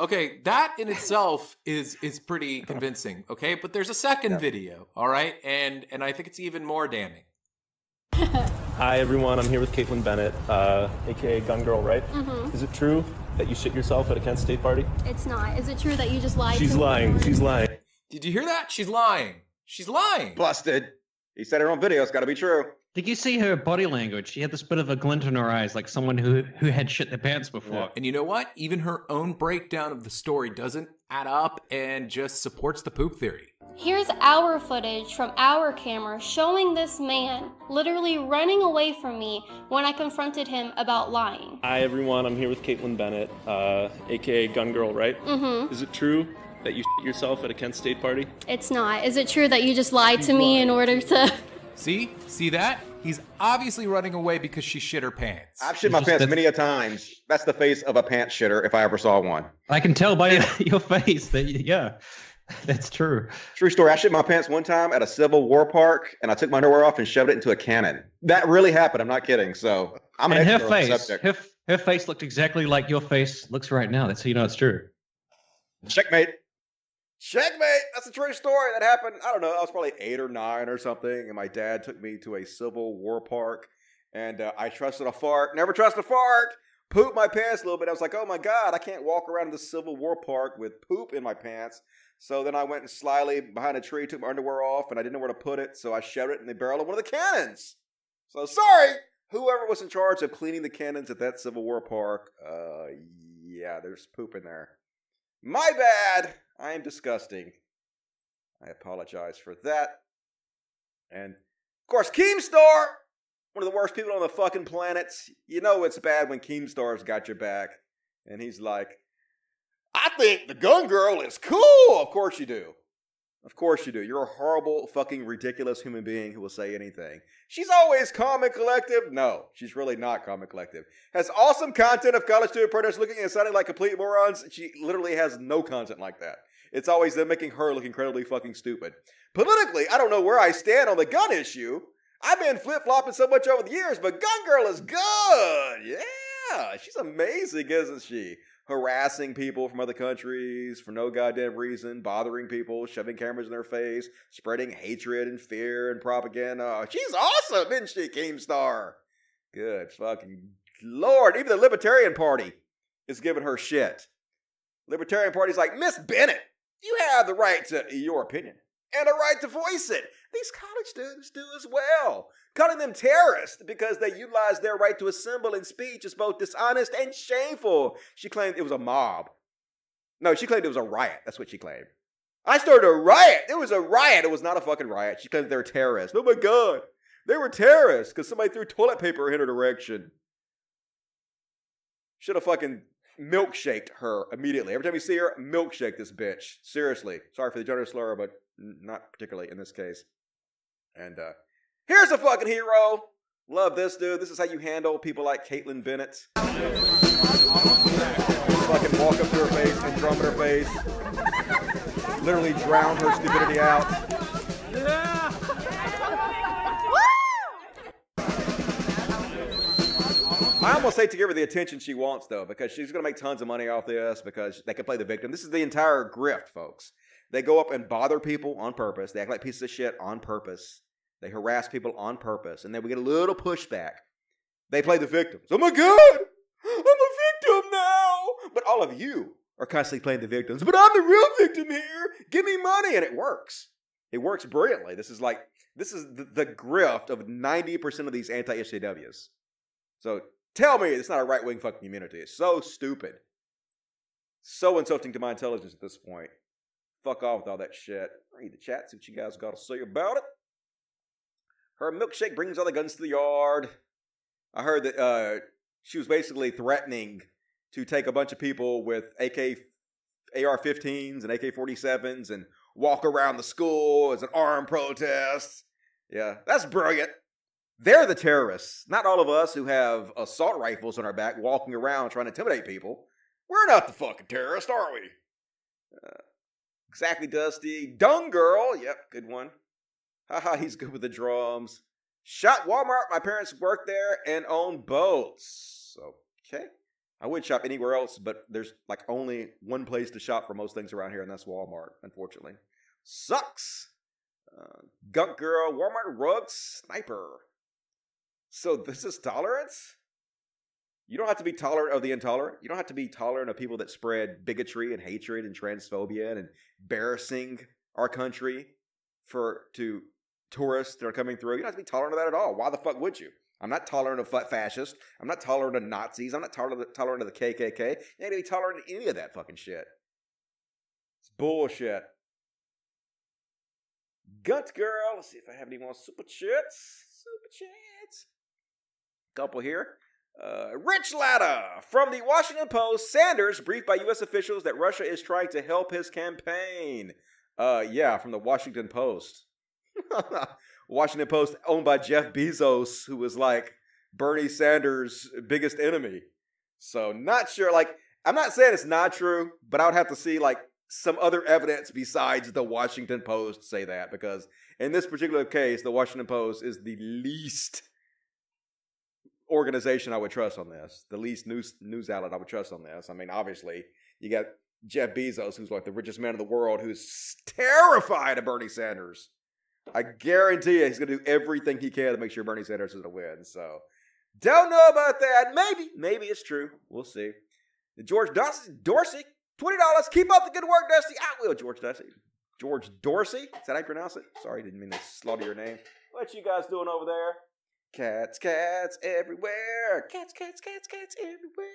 Okay, that in itself is is pretty convincing. Okay, but there's a second video. All right, and and I think it's even more damning. Hi everyone, I'm here with Kaitlin Bennett, uh, aka Gun Girl, right? Mhm. Is it true that you shit yourself at a Kent State party? It's not. Is it true that you just lied She's to me? lying. She's lying. Did you hear that? She's lying. She's lying. Busted. He said it on video. It's got to be true. Did you see her body language? She had this bit of a glint in her eyes, like someone who who had shit their pants before. And you know what? Even her own breakdown of the story doesn't add up and just supports the poop theory. Here's our footage from our camera showing this man literally running away from me when I confronted him about lying. Hi everyone, I'm here with Kaitlin Bennett, uh, aka Gun Girl, right? Mm-hmm. Is it true that you shit yourself at a Kent State party? It's not. Is it true that you just lied to me in order to. See? See that? He's obviously running away because she shit her pants. I've shit my pants many a times. That's the face of a pants shitter if I ever saw one. I can tell by your face that yeah, that's true. True story. I shit my pants one time at a Civil War park, and I took my underwear off and shoved it into a cannon. That really happened. I'm not kidding. So I'm an and her expert on the face, subject. her, her face looked exactly like your face looks right now. That's how you know it's true. Checkmate. Checkmate. That's a true story. That happened. I don't know. I was probably eight or nine or something, and my dad took me to a Civil War park, and uh, I trusted a fart. Never trust a fart. Pooped my pants a little bit. I was like, oh my god, I can't walk around the Civil War park with poop in my pants. So then I went and slyly behind a tree, took my underwear off, and I didn't know where to put it, so I shoved it in the barrel of one of the cannons. So sorry, whoever was in charge of cleaning the cannons at that Civil War park. Uh, yeah, there's poop in there. My bad. I am disgusting. I apologize for that. And of course, Keemstar, one of the worst people on the fucking planet. You know it's bad when Keemstar's got your back. And he's like, I think the gun girl is cool. Of course you do. Of course you do. You're a horrible, fucking ridiculous human being who will say anything. She's always calm and collective. No, she's really not calm and collective. Has awesome content of college student apprentices looking and sounding like complete morons. She literally has no content like that. It's always them making her look incredibly fucking stupid. Politically, I don't know where I stand on the gun issue. I've been flip flopping so much over the years, but Gun Girl is good. Yeah, she's amazing, isn't she? harassing people from other countries for no goddamn reason, bothering people, shoving cameras in their face, spreading hatred and fear and propaganda. She's awesome, isn't she, Keemstar? Good fucking lord. Even the Libertarian Party is giving her shit. Libertarian Party's like, Miss Bennett, you have the right to your opinion and a right to voice it. These college students do as well. Calling them terrorists because they utilize their right to assemble and speech is both dishonest and shameful. She claimed it was a mob. No, she claimed it was a riot. That's what she claimed. I started a riot. It was a riot. It was not a fucking riot. She claimed they were terrorists. Oh my god. They were terrorists because somebody threw toilet paper in her direction. Should have fucking milkshaked her immediately. Every time you see her, milkshake this bitch. Seriously. Sorry for the gender slur, but not particularly in this case. And uh here's a fucking hero. Love this dude. This is how you handle people like Kaitlin Bennett. fucking walk up to her face and drum in her face. Literally drown her stupidity out. I almost hate to give her the attention she wants, though, because she's going to make tons of money off this because they can play the victim. This is the entire grift, folks. They go up and bother people on purpose. They act like pieces of shit on purpose. They harass people on purpose. And then we get a little pushback. They play the victims. Oh my God! I'm a victim now! But all of you are constantly playing the victims. But I'm the real victim here! Give me money! And it works. It works brilliantly. This is like, this is the, the grift of 90% of these anti SJWs. So tell me it's not a right wing fucking community. It's so stupid. So insulting to my intelligence at this point. Fuck off with all that shit. Read the chat, see what you guys got to say about it. Her milkshake brings all the guns to the yard. I heard that uh, she was basically threatening to take a bunch of people with AK, AR-15s and AK-47s and walk around the school as an armed protest. Yeah, that's brilliant. They're the terrorists, not all of us who have assault rifles on our back walking around trying to intimidate people. We're not the fucking terrorists, are we? Uh, exactly, Dusty. Dung Girl. Yep, good one. Haha, he's good with the drums. Shop Walmart. My parents work there and own boats. Okay. I would shop anywhere else, but there's like only one place to shop for most things around here, and that's Walmart, unfortunately. Sucks. Uh, Gunk Girl, Walmart Rug Sniper. So this is tolerance? You don't have to be tolerant of the intolerant. You don't have to be tolerant of people that spread bigotry and hatred and transphobia and embarrassing our country for to tourists that are coming through. You don't have to be tolerant of that at all. Why the fuck would you? I'm not tolerant of fascists. I'm not tolerant of Nazis. I'm not tolerant tolerant of the KKK. You ain't gonna be tolerant of any of that fucking shit. It's bullshit. Gut girl. Let's see if I have any more super chats. Super chats. Couple here. Uh, Rich Latta from the Washington Post. Sanders briefed by U.S. officials that Russia is trying to help his campaign. Uh, yeah, from the Washington Post. Washington Post owned by Jeff Bezos, who was like Bernie Sanders' biggest enemy. So not sure. Like, I'm not saying it's not true, but I would have to see like some other evidence besides the Washington Post say that because in this particular case, the Washington Post is the least organization I would trust on this, the least news news outlet I would trust on this. I mean, obviously, you got Jeff Bezos, who's like the richest man in the world, who's terrified of Bernie Sanders. I guarantee you, he's going to do everything he can to make sure Bernie Sanders is going to win. So, don't know about that. Maybe, maybe it's true. We'll see. George Dorsey, Dorsey, twenty dollars. Keep up the good work, Dusty. I will, George Dorsey. George Dorsey. Is that how you pronounce it? Sorry, didn't mean to slaughter your name. What you guys doing over there? Cats, cats everywhere. Cats, cats, cats, cats everywhere.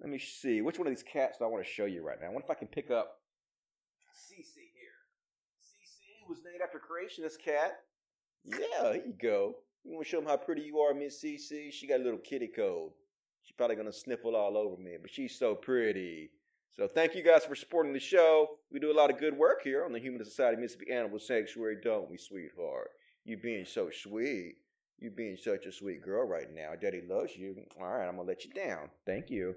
Let me see. Which one of these cats do I want to show you right now? I wonder if I can pick up CC here. CC was named after creationist cat. Yeah, here you go. You want to show them how pretty you are, Miss CC? She got a little kitty code. She's probably going to sniffle all over me, but she's so pretty. So thank you guys for supporting the show. We do a lot of good work here on the Human Society Mississippi Animal Sanctuary, don't we, sweetheart? You being so sweet. You being such a sweet girl right now. Daddy loves you. All right, I'm gonna let you down. Thank you.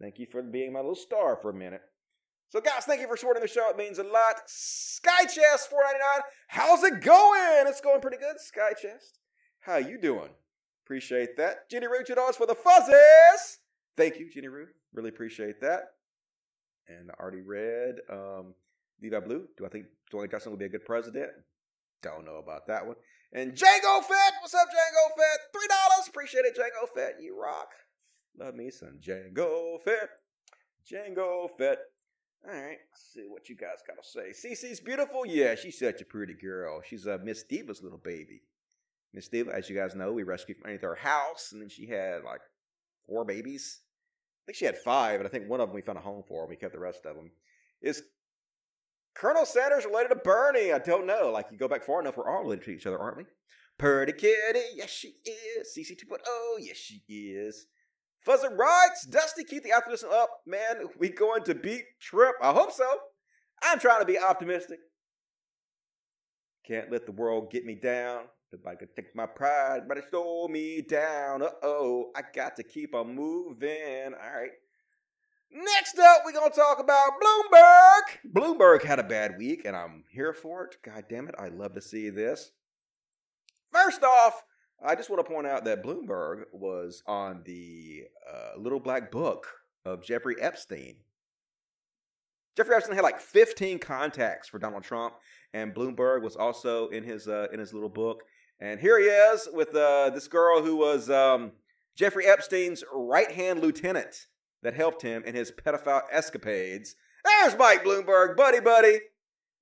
Thank you for being my little star for a minute. So, guys, thank you for supporting the show. It means a lot. Sky Chest 499. How's it going? It's going pretty good, Sky Chest. How you doing? Appreciate that. Jenny two dollars for the fuzzes. Thank you, Jenny Roo. Really appreciate that. And I already read um, Levi Blue. Do I think Dwayne Johnson will be a good president? Don't know about that one. And Django Fett, what's up, Django Fett? Three dollars, appreciate it, Django Fett. You rock. Love me some Django Fett. Django Fett. All right, let's see what you guys got to say. Cece's beautiful. Yeah, she's such a pretty girl. She's uh, Miss Diva's little baby. Miss Diva, as you guys know, we rescued from underneath her house, and then she had like four babies. I think she had five, and I think one of them we found a home for, and we kept the rest of them. Is Colonel Sanders related to Bernie? I don't know. Like, you go back far enough, we're all related to each other, aren't we? Purdy Kitty, yes she is. CC 2.0, yes she is. Fuzzer Rights, Dusty, keep the optimism up. Man, we going to beat Trump. I hope so. I'm trying to be optimistic. Can't let the world get me down. I could take my pride, but it stole me down. Uh oh, I got to keep on moving. All right. Next up, we're going to talk about Bloomberg. Bloomberg had a bad week, and I'm here for it. God damn it, I love to see this. First off, I just want to point out that Bloomberg was on the uh, Little Black Book of Jeffrey Epstein. Jeffrey Epstein had like 15 contacts for Donald Trump, and Bloomberg was also in his uh, in his little book. And here he is with uh, this girl who was um, Jeffrey Epstein's right hand lieutenant that helped him in his pedophile escapades. There's Mike Bloomberg, buddy, buddy,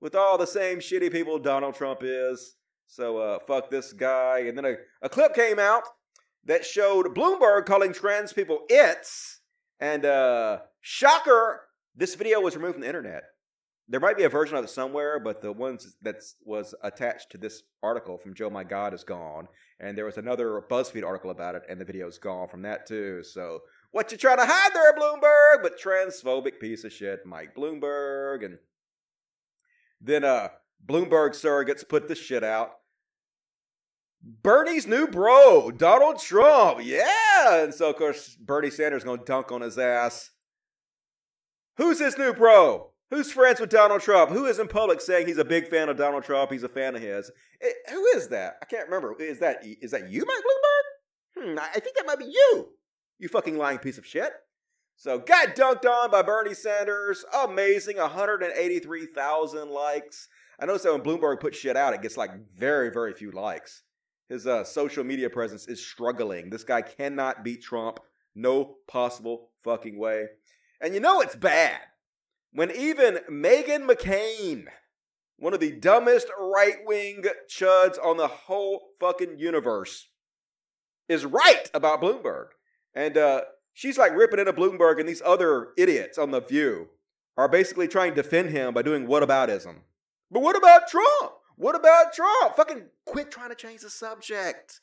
with all the same shitty people Donald Trump is. So uh, fuck this guy. And then a, a clip came out that showed Bloomberg calling trans people its. And uh, shocker, this video was removed from the internet. There might be a version of it somewhere, but the ones that was attached to this article from Joe My God is gone, and there was another BuzzFeed article about it, and the video is gone from that too. So what you trying to hide there, Bloomberg? But transphobic piece of shit, Mike Bloomberg, and then uh Bloomberg surrogates put this shit out. Bernie's new bro, Donald Trump. Yeah. And so, of course, Bernie Sanders to dunk on his ass. Who's his new bro? Who's friends with Donald Trump? Who is in public saying he's a big fan of Donald Trump? He's a fan of his. Eh, who is that? I can't remember. Is that is that you, Mike Bloomberg? Hmm, I think that might be you. You fucking lying piece of shit. So got dunked on by Bernie Sanders. Amazing, 183,000 likes. I noticed that when Bloomberg puts shit out, it gets like very, very few likes. His uh, social media presence is struggling. This guy cannot beat Trump. No possible fucking way. And you know it's bad when even Meghan McCain, one of the dumbest right wing chuds on the whole fucking universe, is right about Bloomberg. And uh, she's like ripping into Bloomberg, and these other idiots on The View are basically trying to defend him by doing whataboutism. But what about Trump? What about Trump? Fucking quit trying to change the subject.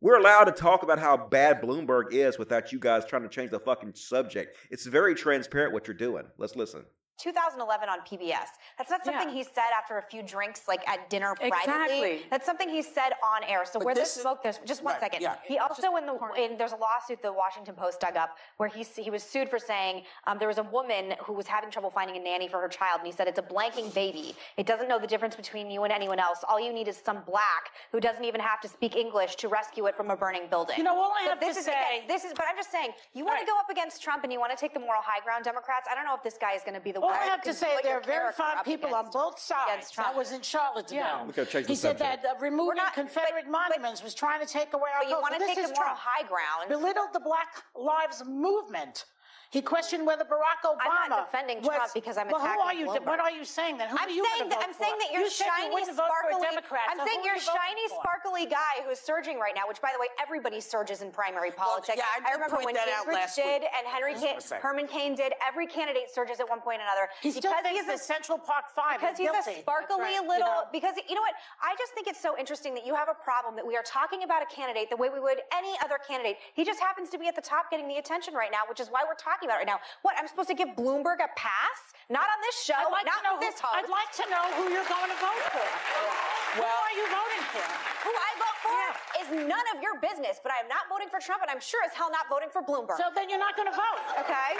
We're allowed to talk about how bad Bloomberg is without you guys trying to change the fucking subject. It's very transparent what you're doing. Let's listen. 2011 on PBS. That's not something Yeah. he said after a few drinks, like at dinner privately. Exactly. That's something he said on air. So But where there's smoke, there's just one Right, second. yeah. He also in the in there's a lawsuit the Washington Post dug up where he he was sued for saying um, there was a woman who was having trouble finding a nanny for her child, and he said it's a blanking baby. It doesn't know the difference between you and anyone else. All you need is some black who doesn't even have to speak English to rescue it from a burning building. You know, all I So have this to is, say- again, this is. But I'm just saying, you want to go up against Trump and you want to take the moral high ground, Democrats. I don't know if this guy is going to be the All one. I have to say, put there your are very character fine people on both sides. against Trump. That was in Charlottesville. Yeah. We gotta the he said subject. that uh, removing Confederate monuments was trying to take away our But you culture. wanna This take is the moral Trump. high ground. Belittled the Black Lives Movement. He questioned whether Barack Obama. I'm not defending was- Trump because I'm well, who are you? Bloomberg. What are you saying then? Who I'm are you saying gonna that vote I'm saying that you're you shiny, wouldn't for a sparkly. Democrat, I'm so saying who are you shiny, for? sparkly guy who's surging right now. Which, by the way, everybody surges in primary politics. yeah, I did remember when that out Gingrich last did week. and Henry Just for Cain, a second. Herman Cain did. Every candidate surges at one point or another. He still because thinks he's that Central Park Five because he's guilty. a sparkly That's right, you little know. because you know what i just think it's so interesting that you have a problem that we are talking about a candidate the way we would any other candidate he just happens to be at the top getting the attention right now which is why we're talking about right now what i'm supposed to give bloomberg a pass not on this show I'd like not to know with who, this host I'd like to know who you're going to vote for. Well, who are you voting for? who I vote for is none of your business, but I am not voting for Trump, and I'm sure as hell not voting for Bloomberg. So then you're not going to vote. Okay?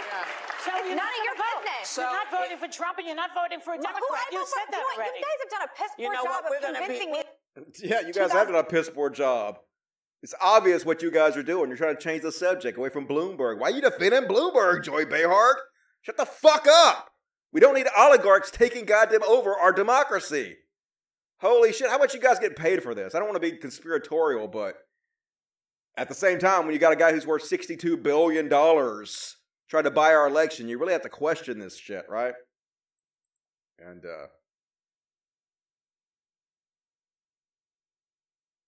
So it's you're none not of your gonna vote. business. you're not voting for Trump and you're not voting for a Well, who Democrat. I You vote for- that you know already. You guys have done a piss poor You know job what? of We're gonna be- convincing me. Yeah, you guys have done a piss poor job. It's obvious what you guys are doing. You're trying to change the subject away from Bloomberg. Why are you defending Bloomberg, Joy Behar? Shut the fuck up. We don't need oligarchs taking goddamn over our democracy. Holy shit, how much you guys get paid for this? I don't want to be conspiratorial, but at the same time, when you got a guy who's worth $62 billion trying to buy our election, you really have to question this shit, right? And, uh,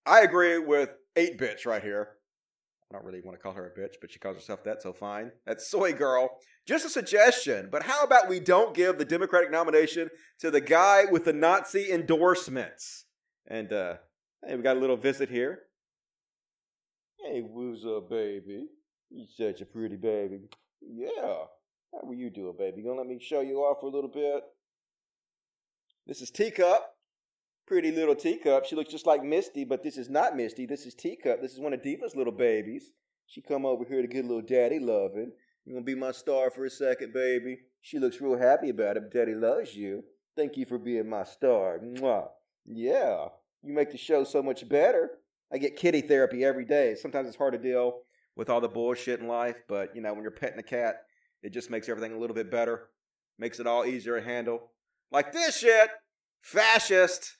I agree with 8 Bitch right here. I don't really want to call her a bitch, but she calls herself that, so fine. That's Soy Girl. Just a suggestion, but how about we don't give the Democratic nomination to the guy with the Nazi endorsements? And, uh, hey, we got a little visit here. Hey, what's up, baby? You such a pretty baby. Yeah. How are you doing, baby? You gonna let me show you off for a little bit? This is Teacup. Pretty little Teacup. She looks just like Misty, but this is not Misty. This is Teacup. This is one of Diva's little babies. She come over here to get a little daddy loving. You gonna be my star for a second, baby? She looks real happy about it. Daddy loves you. Thank you for being my star. Mwah. Yeah. You make the show so much better. I get kitty therapy every day. Sometimes it's hard to deal with all the bullshit in life, but you know, when you're petting a cat, it just makes everything a little bit better. Makes it all easier to handle. Like this shit. Fascist.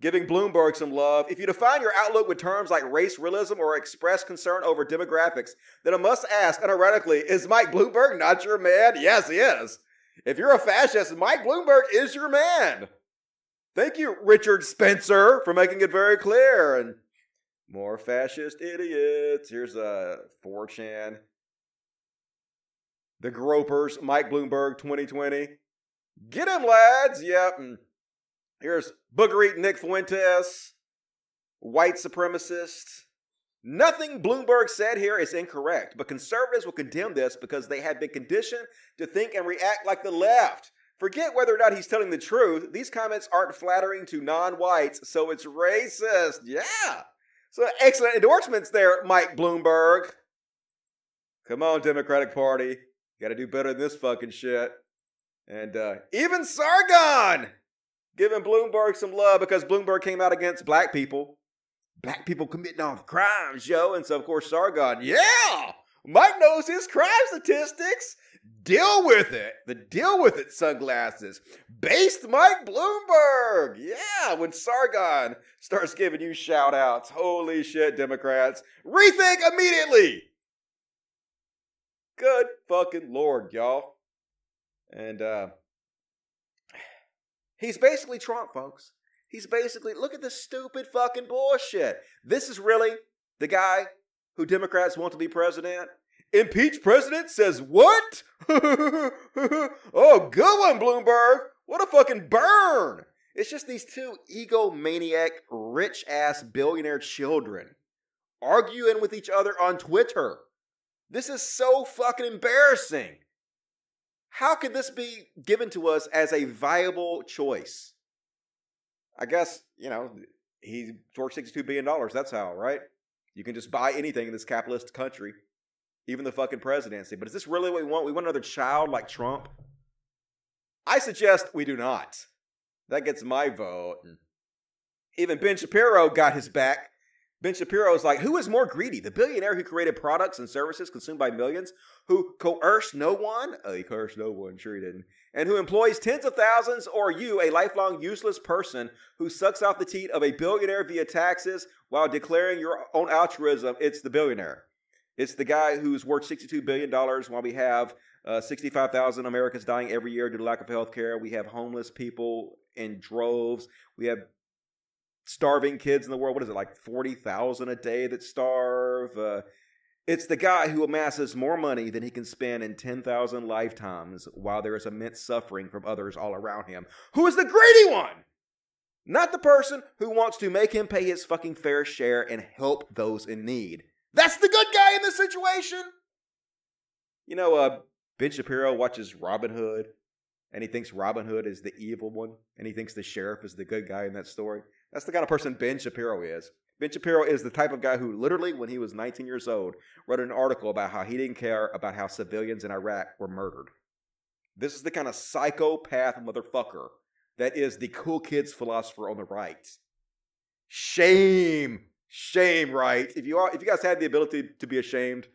Giving Bloomberg some love. If you define your outlook with terms like race realism or express concern over demographics, then I must ask, unironically, is Mike Bloomberg not your man? Yes, he is. If you're a fascist, Mike Bloomberg is your man. Thank you, Richard Spencer, for making it very clear. And more fascist idiots. Here's uh, a 4chan. The Groypers, Mike Bloomberg 2020. Get him, lads. Yep. And here's Booger Eating Nick Fuentes, white supremacist. Nothing Bloomberg said here is incorrect, but conservatives will condemn this because they have been conditioned to think and react like the left. Forget whether or not he's telling the truth. These comments aren't flattering to non whites, so it's racist. Yeah. So excellent endorsements there, Mike Bloomberg. Come on, Democratic Party. Got to do better than this fucking shit. And uh, even Sargon giving Bloomberg some love because Bloomberg came out against black people. Black people committing all the crimes, yo. And so, of course, Sargon, yeah, Mike knows his crime statistics. Deal with it. The deal with it sunglasses. Based Mike Bloomberg. Yeah, when Sargon starts giving you shout outs. Holy shit, Democrats. Rethink immediately. Good fucking lord, y'all. And uh he's basically Trump, folks. He's basically look at this stupid fucking bullshit. This is really the guy who Democrats want to be president. Impeach president says what? oh, good one, Bloomberg. What a fucking burn. It's just these two egomaniac, rich ass billionaire children arguing with each other on Twitter. This is so fucking embarrassing. How could this be given to us as a viable choice? I guess, you know, he's worth $62 billion. That's how, right? You can just buy anything in this capitalist country, even the fucking presidency. But is this really what we want? We want another child like Trump? I suggest we do not. That gets my vote. Even Ben Shapiro got his back Ben Shapiro is like, who is more greedy? The billionaire who created products and services consumed by millions, who coerced no one? Oh, he coerced no one, sure he didn't. And who employs tens of thousands, or you, a lifelong useless person who sucks off the teat of a billionaire via taxes while declaring your own altruism? It's the billionaire. It's the guy who's worth $62 billion while we have uh, 65,000 Americans dying every year due to lack of health care. We have homeless people in droves. We have starving kids in the world. What is it, like 40,000 a day that starve? Uh, it's the guy who amasses more money than he can spend in 10,000 lifetimes while there is immense suffering from others all around him. Who is the greedy one? Not the person who wants to make him pay his fucking fair share and help those in need. That's the good guy in this situation. You know, uh, Ben Shapiro watches Robin Hood and he thinks Robin Hood is the evil one and he thinks the sheriff is the good guy in that story. That's the kind of person Ben Shapiro is. Ben Shapiro is the type of guy who literally, when he was 19 years old, wrote an article about how he didn't care about how civilians in Iraq were murdered. This is the kind of psychopath motherfucker that is the cool kids philosopher on the right. Shame. Shame, right? If you are if you guys had the ability to be ashamed,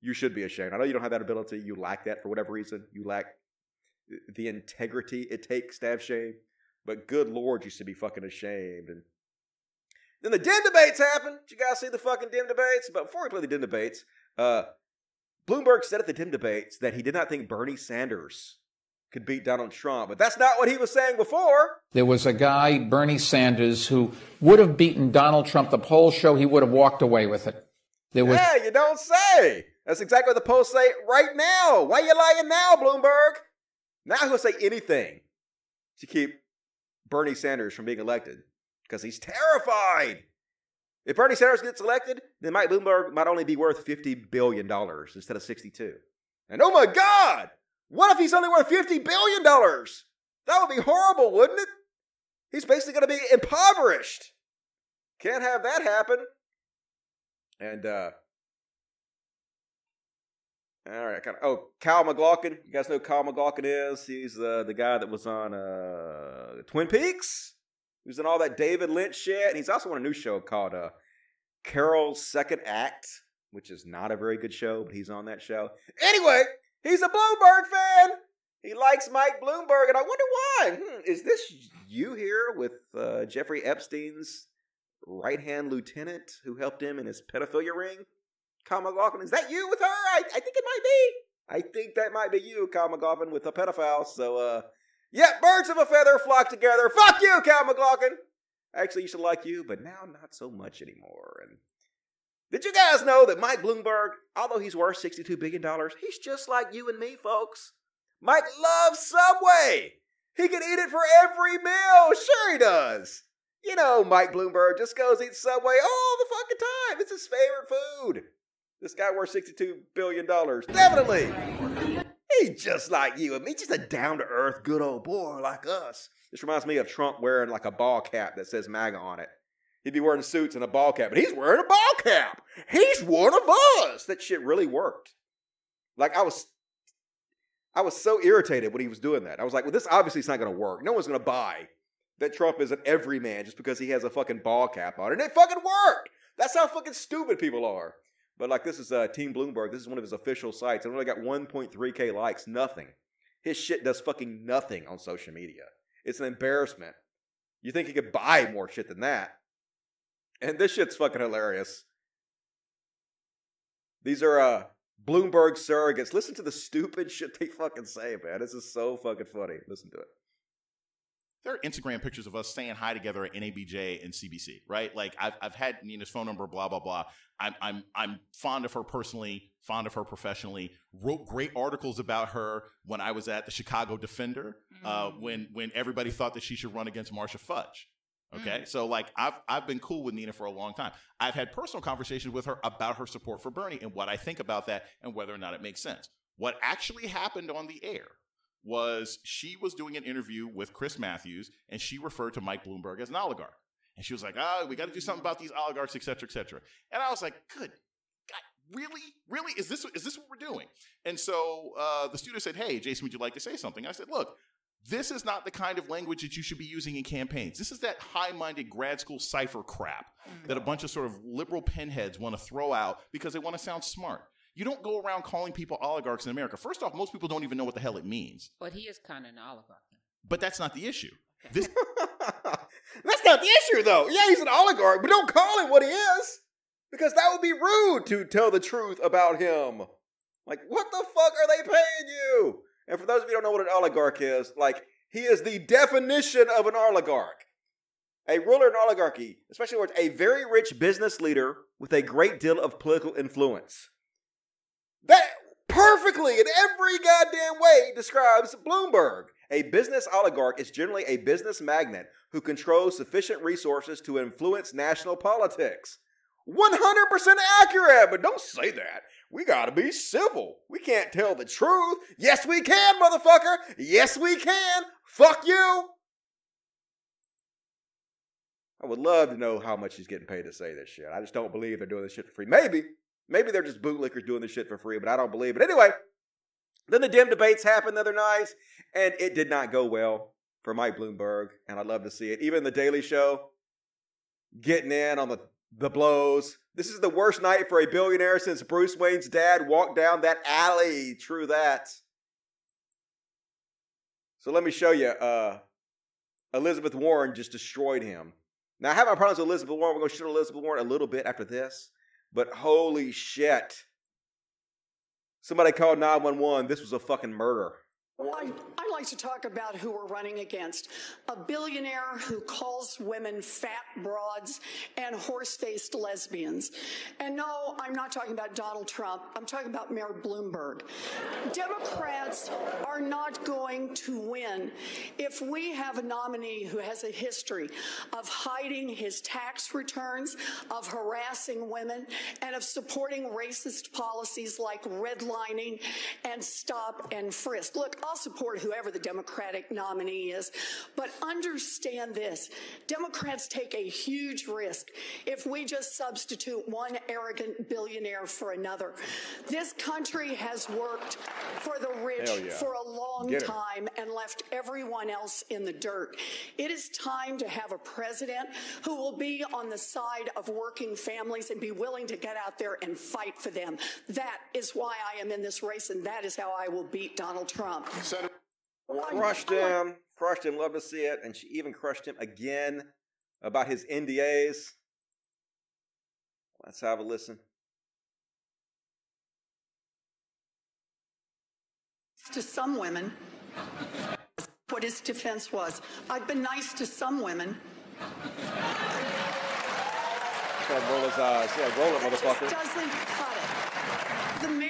you should be ashamed. I know you don't have that ability. You lack that for whatever reason. You lack the integrity it takes to have shame. But good lord, you should be fucking ashamed. And then the dim debates happen. Did you guys see the fucking Dem debates? But before we play the dim debates, uh, Bloomberg said at the dim debates that he did not think Bernie Sanders could beat Donald Trump. But that's not what he was saying before. There was a guy, Bernie Sanders, who would have beaten Donald Trump. The polls show he would have walked away with it. There was. Yeah, you don't say. That's exactly what the polls say right now. Why are you lying now, Bloomberg? Now he'll say anything to keep Bernie Sanders from being elected because he's terrified. If Bernie Sanders gets elected, then Mike Bloomberg might only be worth $50 billion instead of 62. And oh my God, what if he's only worth $50 billion? That would be horrible, wouldn't it? He's basically going to be impoverished. Can't have that happen. And uh, all right. Oh, Kyle MacLachlan. You guys know Kyle MacLachlan is? He's uh, the guy that was on uh, Twin Peaks. He was in all that David Lynch shit, and he's also on a new show called uh, Carol's Second Act, which is not a very good show, but he's on that show. Anyway, he's a Bloomberg fan. He likes Mike Bloomberg, and I wonder why. Hmm, is this you here with uh, Jeffrey Epstein's right hand lieutenant who helped him in his pedophilia ring? Kyle MacLachlan, is that you with her? I, I think it might be. I think that might be you, Kyle MacLachlan, with a pedophile. So, uh, yeah, birds of a feather flock together. Fuck you, Kyle MacLachlan. Actually, used to like you, but now not so much anymore. And did you guys know that Mike Bloomberg, although he's worth $62 billion, he's just like you and me, folks. Mike loves Subway. He can eat it for every meal. Sure, he does. You know, Mike Bloomberg just goes eat Subway all the fucking time. It's his favorite food. This guy worth $62 billion. Definitely. He's just like you and me, just a down to earth, good old boy like us. This reminds me of Trump wearing like a ball cap that says MAGA on it. He'd be wearing suits and a ball cap, but he's wearing a ball cap. He's one of us. That shit really worked. Like I was I was so irritated when he was doing that. I was like, well, this obviously is not gonna work. No one's gonna buy that Trump is an everyman just because he has a fucking ball cap on. And it fucking worked. That's how fucking stupid people are. But like this is uh, Team Bloomberg. This is one of his official sites. It only got 1.3k likes. Nothing. His shit does fucking nothing on social media. It's an embarrassment. You think he could buy more shit than that? And this shit's fucking hilarious. These are uh Bloomberg surrogates. Listen to the stupid shit they fucking say, man. This is so fucking funny. Listen to it. There are Instagram pictures of us saying hi together at NABJ and CBC, right? Like I've, I've had Nina's phone number, blah blah blah. I'm I'm I'm fond of her personally, fond of her professionally. Wrote great articles about her when I was at the Chicago Defender, uh, when when everybody thought that she should run against Marcia Fudge. Okay, so like I've I've been cool with Nina for a long time. I've had personal conversations with her about her support for Bernie and what I think about that and whether or not it makes sense. What actually happened on the air was she was doing an interview with Chris Matthews and she referred to Mike Bloomberg as an oligarch. And she was like, "Ah, we got to do something about these oligarchs, et cetera, et cetera." And I was like, "Good God, really, really? Is this is this what we're doing?" And so uh, the studio said, "Hey, Jason, would you like to say something?" I said, "Look." This is not the kind of language that you should be using in campaigns. This is that high minded grad school cipher crap that a bunch of sort of liberal pinheads want to throw out because they want to sound smart. You don't go around calling people oligarchs in America. First off, most people don't even know what the hell it means. But he is kind of an oligarch. But that's not the issue. This That's not the issue, though. Yeah, he's an oligarch, but don't call him what he is. Because that would be rude to tell the truth about him. Like, what the fuck are they paying you? And for those of you who don't know what an oligarch is, like, he is the definition of an oligarch. A ruler in oligarchy, especially where it's a very rich business leader with a great deal of political influence. That perfectly, in every goddamn way, describes Bloomberg. A business oligarch is generally a business magnate who controls sufficient resources to influence national politics. 100% accurate, but don't say that. We gotta be civil. We can't tell the truth. Yes, we can, motherfucker. Yes, we can. Fuck you. I would love to know how much he's getting paid to say this shit. I just don't believe they're doing this shit for free. Maybe. Maybe they're just bootlickers doing this shit for free, but I don't believe it. Anyway, then the dim debates happened the other night, and it did not go well for Mike Bloomberg, and I'd love to see it. Even the Daily Show getting in on the, the blows. This is the worst night for a billionaire since Bruce Wayne's dad walked down that alley. True that. So let me show you. Uh, Elizabeth Warren just destroyed him. Now, I have my problems with Elizabeth Warren. We're going to shoot Elizabeth Warren a little bit after this. But holy shit. Somebody called 911. This was a fucking murder. I, I like to talk about who we're running against. A billionaire who calls women fat broads and horse faced lesbians. And no, I'm not talking about Donald Trump. I'm talking about Mayor Bloomberg. Democrats are not going to win if we have a nominee who has a history of hiding his tax returns, of harassing women, and of supporting racist policies like redlining and stop and frisk. Look, I'll support whoever the Democratic nominee is, but understand this Democrats take a huge risk if we just substitute one arrogant billionaire for another. This country has worked for the rich yeah. for a long Get it. time and left everyone else in the dirt. It is time to have a president who will be on the side of working families and be willing to get out there and fight for them. That is why I am in this race, and that is how I will beat Donald Trump. Oh, crushed him. Crushed him. Love to see it. And she even crushed him again about his NDAs. Let's have a listen. to some women what his defense was. I've been nice to some women. Gotta roll his eyes. Yeah, roll it, motherfucker. doesn't cut it. The mayor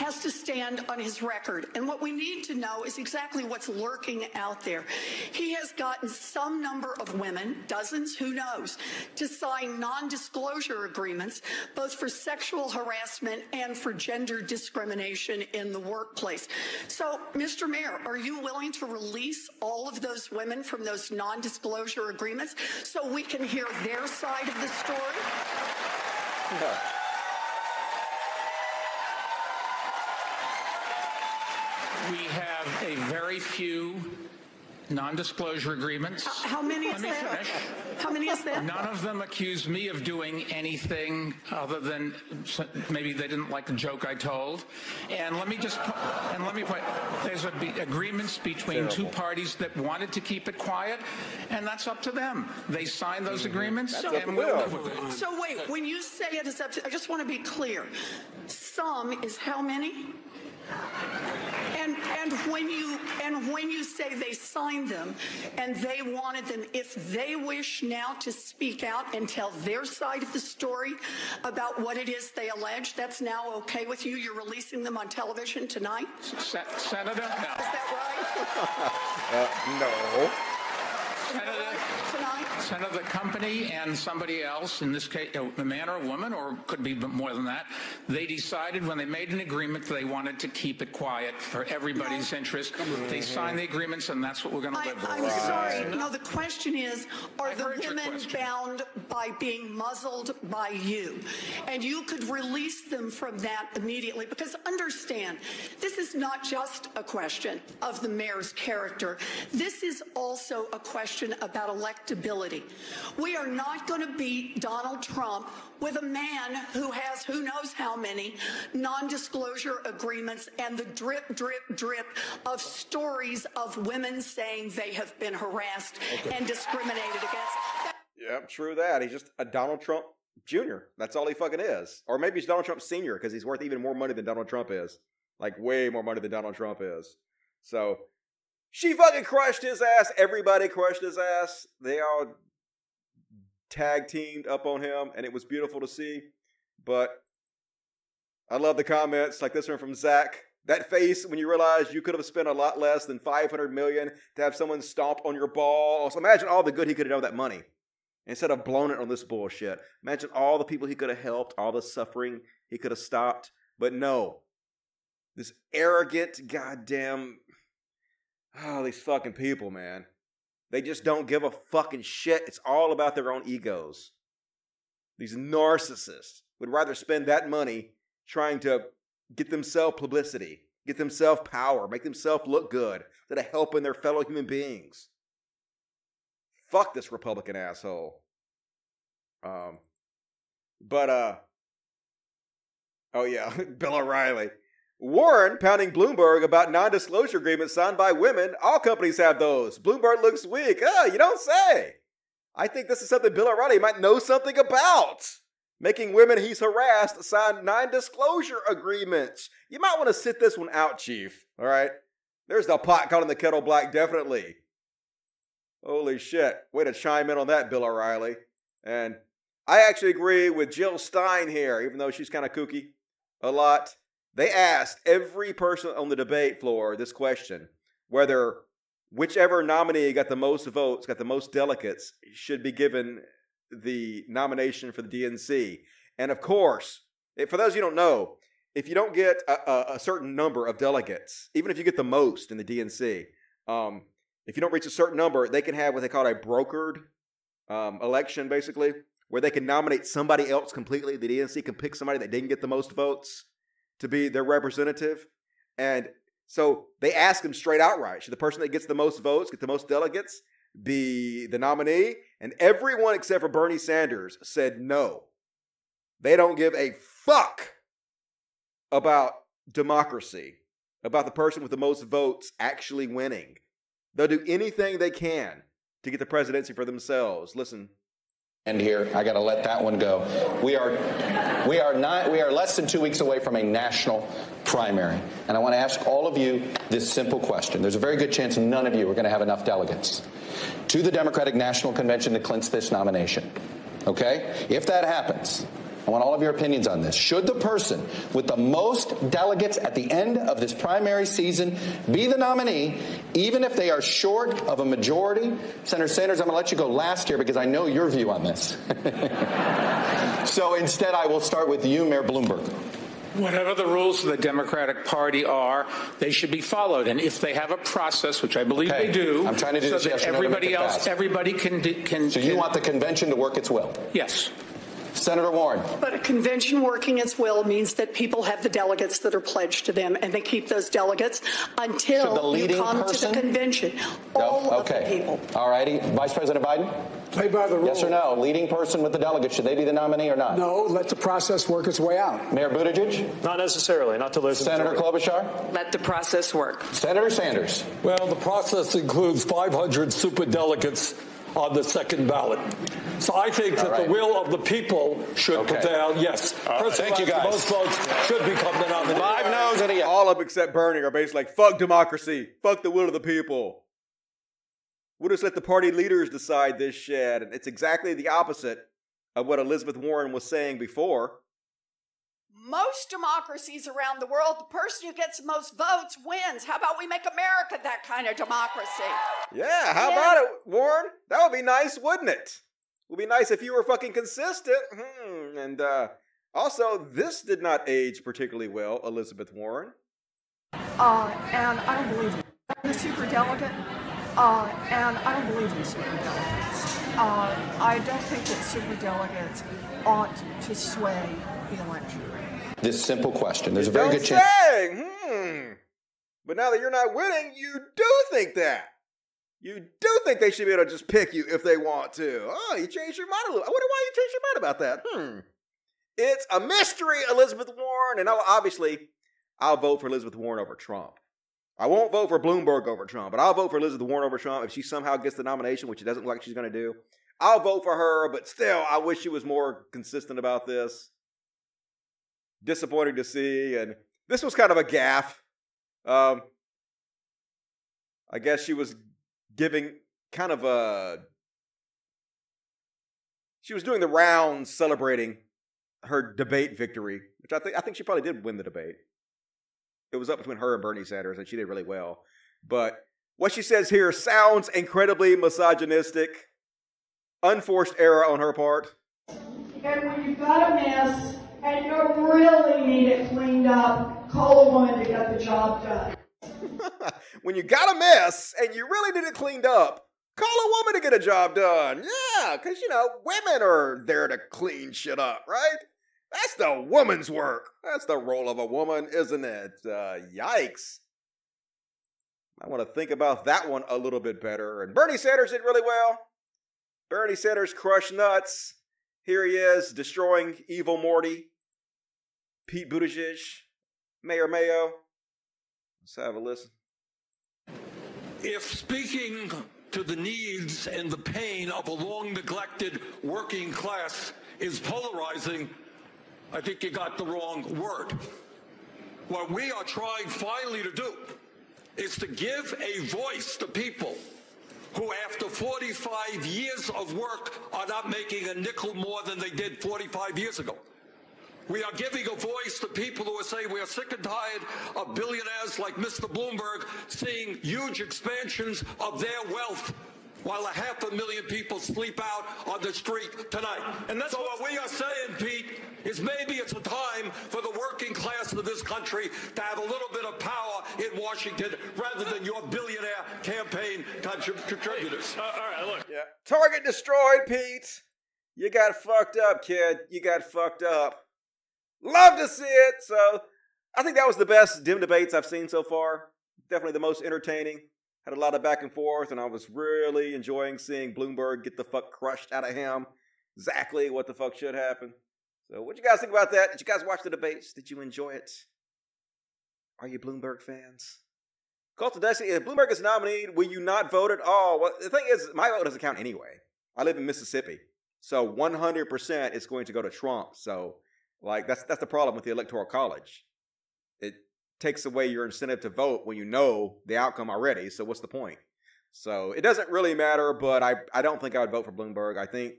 has to stand on his record. And what we need to know is exactly what's lurking out there. He has gotten some number of women, dozens, who knows, to sign non disclosure agreements, both for sexual harassment and for gender discrimination in the workplace. So, Mr. Mayor, are you willing to release all of those women from those non disclosure agreements so we can hear their side of the story have a very few non-disclosure agreements. How many Let is me there? finish. How many is there? None of them accused me of doing anything other than maybe they didn't like the joke I told. And let me just and let me point. There's a be, agreements between two parties that wanted to keep it quiet, and that's up to them. They signed those mm-hmm. agreements, So- and we'll live with it. So wait, when you say it is up to, I just want to be clear. Some is how many? And and when you and when you say they signed them and they wanted them, if they wish now to speak out and tell their side of the story about what it is they allege, that's now okay with you. You're releasing them on television tonight. Se- Senator, no. Is that Uh, no. Senator, the company and somebody else, in this case, a man or a woman, or could be more than that, they decided when they made an agreement that they wanted to keep it quiet for everybody's interest. They signed the agreements, and that's what we're going to live with. I'm sorry. No, the question is, are the women bound by being muzzled by you? And you could release them from that immediately because understand, this is not just a question of the mayor's character. This is also a question about electability. We are not going to beat Donald Trump with a man who has who knows how many non-disclosure agreements and the drip, drip, drip of stories of women saying they have been harassed Okay. and discriminated against. Yep, true that. He's just a Donald Trump Jr. That's all he fucking is. Or maybe he's Donald Trump Sr. because he's worth even more money than Donald Trump is. Like, way more money than Donald Trump is. So, she fucking crushed his ass. Everybody crushed his ass. They all tag teamed up on him, and it was beautiful to see. But I love the comments like this one from Zach. That face when you realize you could have spent a lot less than 500 million to have someone stomp on your balls. Imagine all the good he could have done with that money instead of blowing it on this bullshit. Imagine all the people he could have helped, all the suffering he could have stopped. But no, this arrogant goddamn. Oh, these fucking people, man. They just don't give a fucking shit. It's all about their own egos. These narcissists would rather spend that money trying to get themselves publicity, get themselves power, make themselves look good, instead of helping their fellow human beings. Fuck this Republican asshole. Um, but uh, oh yeah, Bill O'Reilly. Warren pounding Bloomberg about non-disclosure agreements signed by women. All companies have those. Bloomberg looks weak. Oh, you don't say. I think this is something Bill O'Reilly might know something about. Making women he's harassed sign non-disclosure agreements. You might want to sit this one out, Chief. All right. There's the pot calling the kettle black, definitely. Holy shit. Way to chime in on that, Bill O'Reilly. And I actually agree with Jill Stein here, even though she's kind of kooky a lot. They asked every person on the debate floor this question whether whichever nominee got the most votes, got the most delegates, should be given the nomination for the DNC. And of course, for those you don't know, if you don't get a, a, a certain number of delegates, even if you get the most in the DNC, um, if you don't reach a certain number, they can have what they call a brokered um, election, basically, where they can nominate somebody else completely. The DNC can pick somebody that didn't get the most votes to be their representative. And so they ask them straight outright should the person that gets the most votes, get the most delegates, be the nominee? And everyone except for Bernie Sanders said no. They don't give a fuck about democracy, about the person with the most votes actually winning. They'll do anything they can to get the presidency for themselves. Listen. And here, I got to let that one go. We are, we are not, we are less than two weeks away from a national primary, and I want to ask all of you this simple question. There's a very good chance none of you are going to have enough delegates to the Democratic National Convention to clinch this nomination. Okay? If that happens, I want all of your opinions on this. Should the person with the most delegates at the end of this primary season be the nominee, even if they are short of a majority? Senator Sanders, I'm going to let you go last here because I know your view on this. so instead, I will start with you, Mayor Bloomberg. Whatever the rules of the Democratic Party are, they should be followed. And if they have a process, which I believe Okay. they do, I'm trying to do so this that yes everybody else, fast. everybody can can. So you want the convention to work its will? Yes. Senator Warren. But a convention working its will means that people have the delegates that are pledged to them, and they keep those delegates Should the until you leading come person- to the convention. No? All of the okay. people. All righty. Vice President Biden? Play by the rules. Yes or no? Leading person with the delegates, should they be the nominee or not? No, let the process work its way out. Mayor Buttigieg? Not necessarily, not till there's a Senator majority. Klobuchar? Let the process work. Senator Sanders? Well, the process includes 500 superdelegates on the second ballot. So I think that right. the will of the people should Okay. prevail. Yes. All. Person Thank you, guys. Most votes should become the nominee. Five no's and a yes. All of them except Bernie are basically like, fuck democracy, fuck the will of the people. We'll just let the party leaders decide this shit. And it's exactly the opposite of what Elizabeth Warren was saying before. Most democracies around the world, the person who gets the most votes wins. How about we make America that kind of democracy? Yeah, how Yeah. about it, Warren? That would be nice, wouldn't it? Would be nice if you were fucking consistent. Hmm. And uh, also, this did not age particularly well, Elizabeth Warren. Uh, and I don't believe in the super delegate. Uh, and I don't believe in super delegates. Uh, I don't think that super delegates ought to sway the election. This simple question. There's a very good chance. Hmm. But now that you're not winning, you do think that. You do think they should be able to just pick you if they want to. Oh, you changed your mind a little. I wonder why you changed your mind about that. Hmm. It's a mystery, Elizabeth Warren, and I'll, obviously, I'll vote for Elizabeth Warren over Trump. I won't vote for Bloomberg over Trump, but I'll vote for Elizabeth Warren over Trump if she somehow gets the nomination, which it doesn't look like she's going to do. I'll vote for her, but still, I wish she was more consistent about this disappointing to see. And this was kind of a gaffe. Um, I guess she was giving kind of a. She was doing the rounds celebrating her debate victory, which I think I think she probably did win the debate. It was up between her and Bernie Sanders, and she did really well. But what she says here sounds incredibly misogynistic, unforced error on her part. And when you've got a mess and you really need it cleaned up, call a woman to get the job done. when you got a mess and you really need it cleaned up, call a woman to get a job done. Yeah, because, you know, women are there to clean shit up, right? That's the woman's work. That's the role of a woman, isn't it? Uh, yikes. I want to think about that one a little bit better. And Bernie Sanders did really well. Bernie Sanders crushed nuts. Here he is destroying evil Morty. Pete Buttigieg, Mayor Mayo. Let's have a listen. If speaking to the needs and the pain of a long neglected working class is polarizing, I think you got the wrong word. What we are trying finally to do is to give a voice to people who, after 45 years of work, are not making a nickel more than they did 45 years ago. We are giving a voice to people who are saying we are sick and tired of billionaires like Mr. Bloomberg seeing huge expansions of their wealth while a half a million people sleep out on the street tonight. And that's so what we are saying, Pete, is maybe it's a time for the working class of this country to have a little bit of power in Washington rather than your billionaire campaign contrib- contributors. Uh, all right, look. Yeah. Target destroyed, Pete. You got fucked up, kid. You got fucked up. Love to see it. So I think that was the best dim debates I've seen so far. Definitely the most entertaining. Had a lot of back and forth, and I was really enjoying seeing Bloomberg get the fuck crushed out of him. Exactly what the fuck should happen. So, what you guys think about that? Did you guys watch the debates? Did you enjoy it? Are you Bloomberg fans? Cult of Destiny, if Bloomberg is nominated, will you not vote at all? Well, the thing is, my vote doesn't count anyway. I live in Mississippi. So 100% it's going to go to Trump. So, like, that's that's the problem with the Electoral College. It takes away your incentive to vote when you know the outcome already. So, what's the point? So, it doesn't really matter, but I, I don't think I would vote for Bloomberg. I think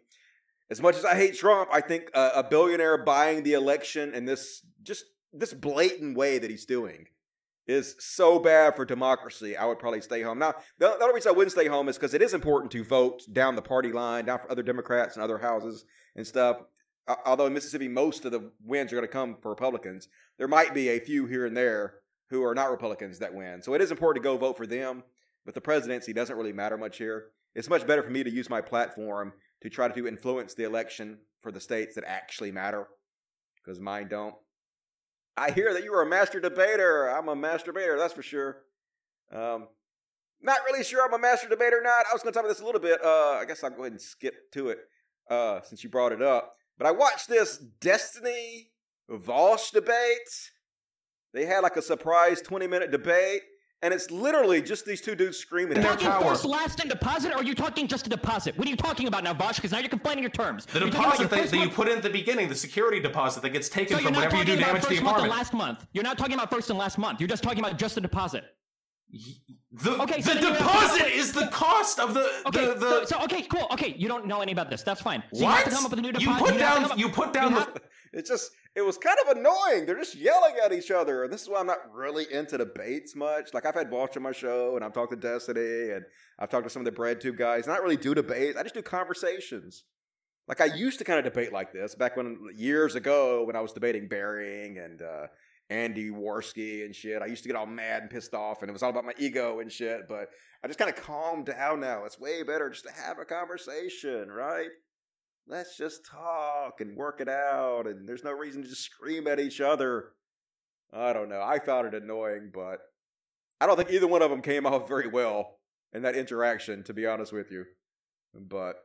as much as I hate Trump, I think a, a billionaire buying the election in this just this blatant way that he's doing is so bad for democracy. I would probably stay home. Now, the, the only reason I wouldn't stay home is because it is important to vote down the party line, down for other Democrats and other houses and stuff. Although in Mississippi, most of the wins are going to come for Republicans, there might be a few here and there who are not Republicans that win. So it is important to go vote for them. But the presidency doesn't really matter much here. It's much better for me to use my platform to try to influence the election for the states that actually matter, because mine don't. I hear that you are a master debater. I'm a master debater, that's for sure. Um, not really sure I'm a master debater or not. I was going to talk about this a little bit. Uh, I guess I'll go ahead and skip to it uh, since you brought it up. But I watched this Destiny Vaush debate. They had like a surprise 20 minute debate. And it's literally just these two dudes screaming at each talking other. first, last, and deposit, or are you talking just a deposit? What are you talking about now, Vaush? Because now you're complaining your terms. The You're deposit that, that you put in at the beginning, the security deposit that gets taken So you're from not whenever you do talking about damage to the first month and apartment. last month. You're not talking about first and last month. You're just talking about just the deposit. The, okay, the so then you have- deposit is the cost of the Okay, the, the so, so okay, cool. Okay, you don't know any about this. That's fine. So you have What? to come up with a new You put have to down- up- you put down have- the- It's just it was kind of annoying. They're just yelling at each other, and this is why I'm not really into debates much. Like I've had Vaush on my show, and I've talked to Destiny, and I've talked to some of the bread tube guys. And I don't really do debates. I just do conversations. Like I used to kind of debate like this back when years ago when I was debating Bering and uh, Andy Warski and shit. I used to get all mad and pissed off, and it was all about my ego and shit. But I just kind of calmed down now. It's way better just to have a conversation, right? let's just talk and work it out and there's no reason to just scream at each other i don't know i found it annoying but i don't think either one of them came off very well in that interaction to be honest with you but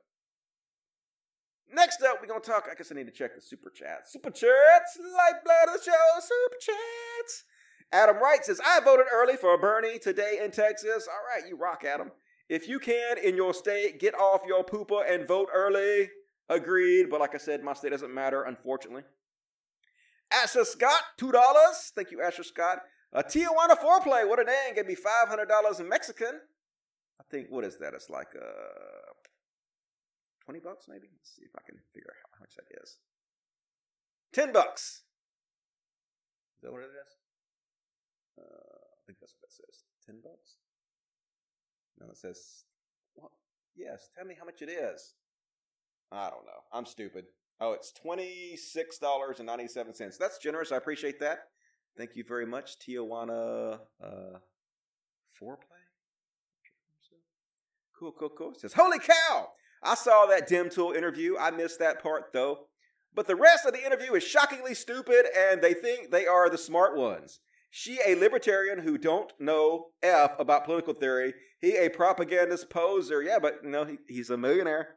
next up we're gonna talk i guess i need to check the super chat super chats lifeblood of the show super chats adam wright says i voted early for bernie today in texas all right you rock adam if you can in your state get off your pooper and vote early Agreed, but like I said, my state doesn't matter, unfortunately. Asher Scott, two dollars. Thank you, Asher Scott. A Tijuana foreplay. What a name. Gave me five hundred dollars in Mexican. I think what is that? It's like uh twenty bucks, maybe. Let's see if I can figure out how much that is. Ten bucks. Is that what it is? Uh, I think that's what that says. Ten bucks. No, it says. What? Yes. Tell me how much it is. I don't know. I'm stupid. Oh, it's $26.97. That's generous. I appreciate that. Thank you very much, Tijuana uh, Foreplay. Cool, cool, cool. It says, Holy cow! I saw that Tim Pool interview. I missed that part, though. But the rest of the interview is shockingly stupid, and they think they are the smart ones. She a libertarian who don't know F about political theory. He a propagandist poser. Yeah, but you know, he, he's a millionaire.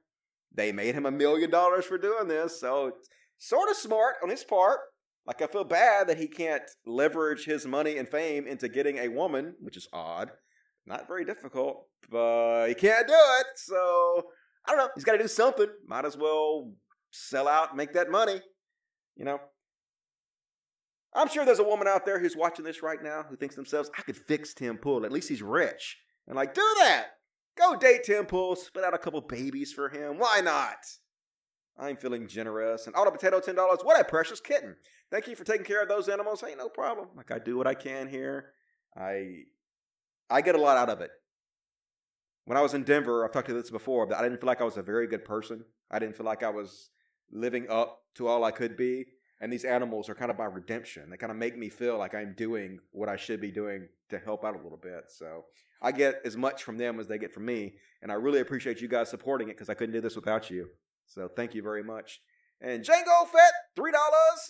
They made him a million dollars for doing this, so sort of smart on his part. Like I feel bad that he can't leverage his money and fame into getting a woman, which is odd. Not very difficult, but he can't do it. So I don't know. He's got to do something. Might as well sell out, make that money. You know. I'm sure there's a woman out there who's watching this right now who thinks themselves, I could fix Tim Pool. At least he's rich. And like, do that. Go date Tim Pool, spit out a couple babies for him. Why not? I'm feeling generous. And auto potato, $10. What a precious kitten. Thank you for taking care of those animals. Hey, no problem. Like I do what I can here. I I get a lot out of it. When I was in Denver, I've talked to this before, but I didn't feel like I was a very good person. I didn't feel like I was living up to all I could be. And these animals are kind of my redemption. They kind of make me feel like I'm doing what I should be doing to help out a little bit. So I get as much from them as they get from me. And I really appreciate you guys supporting it because I couldn't do this without you. So thank you very much. And Django Fett, $3.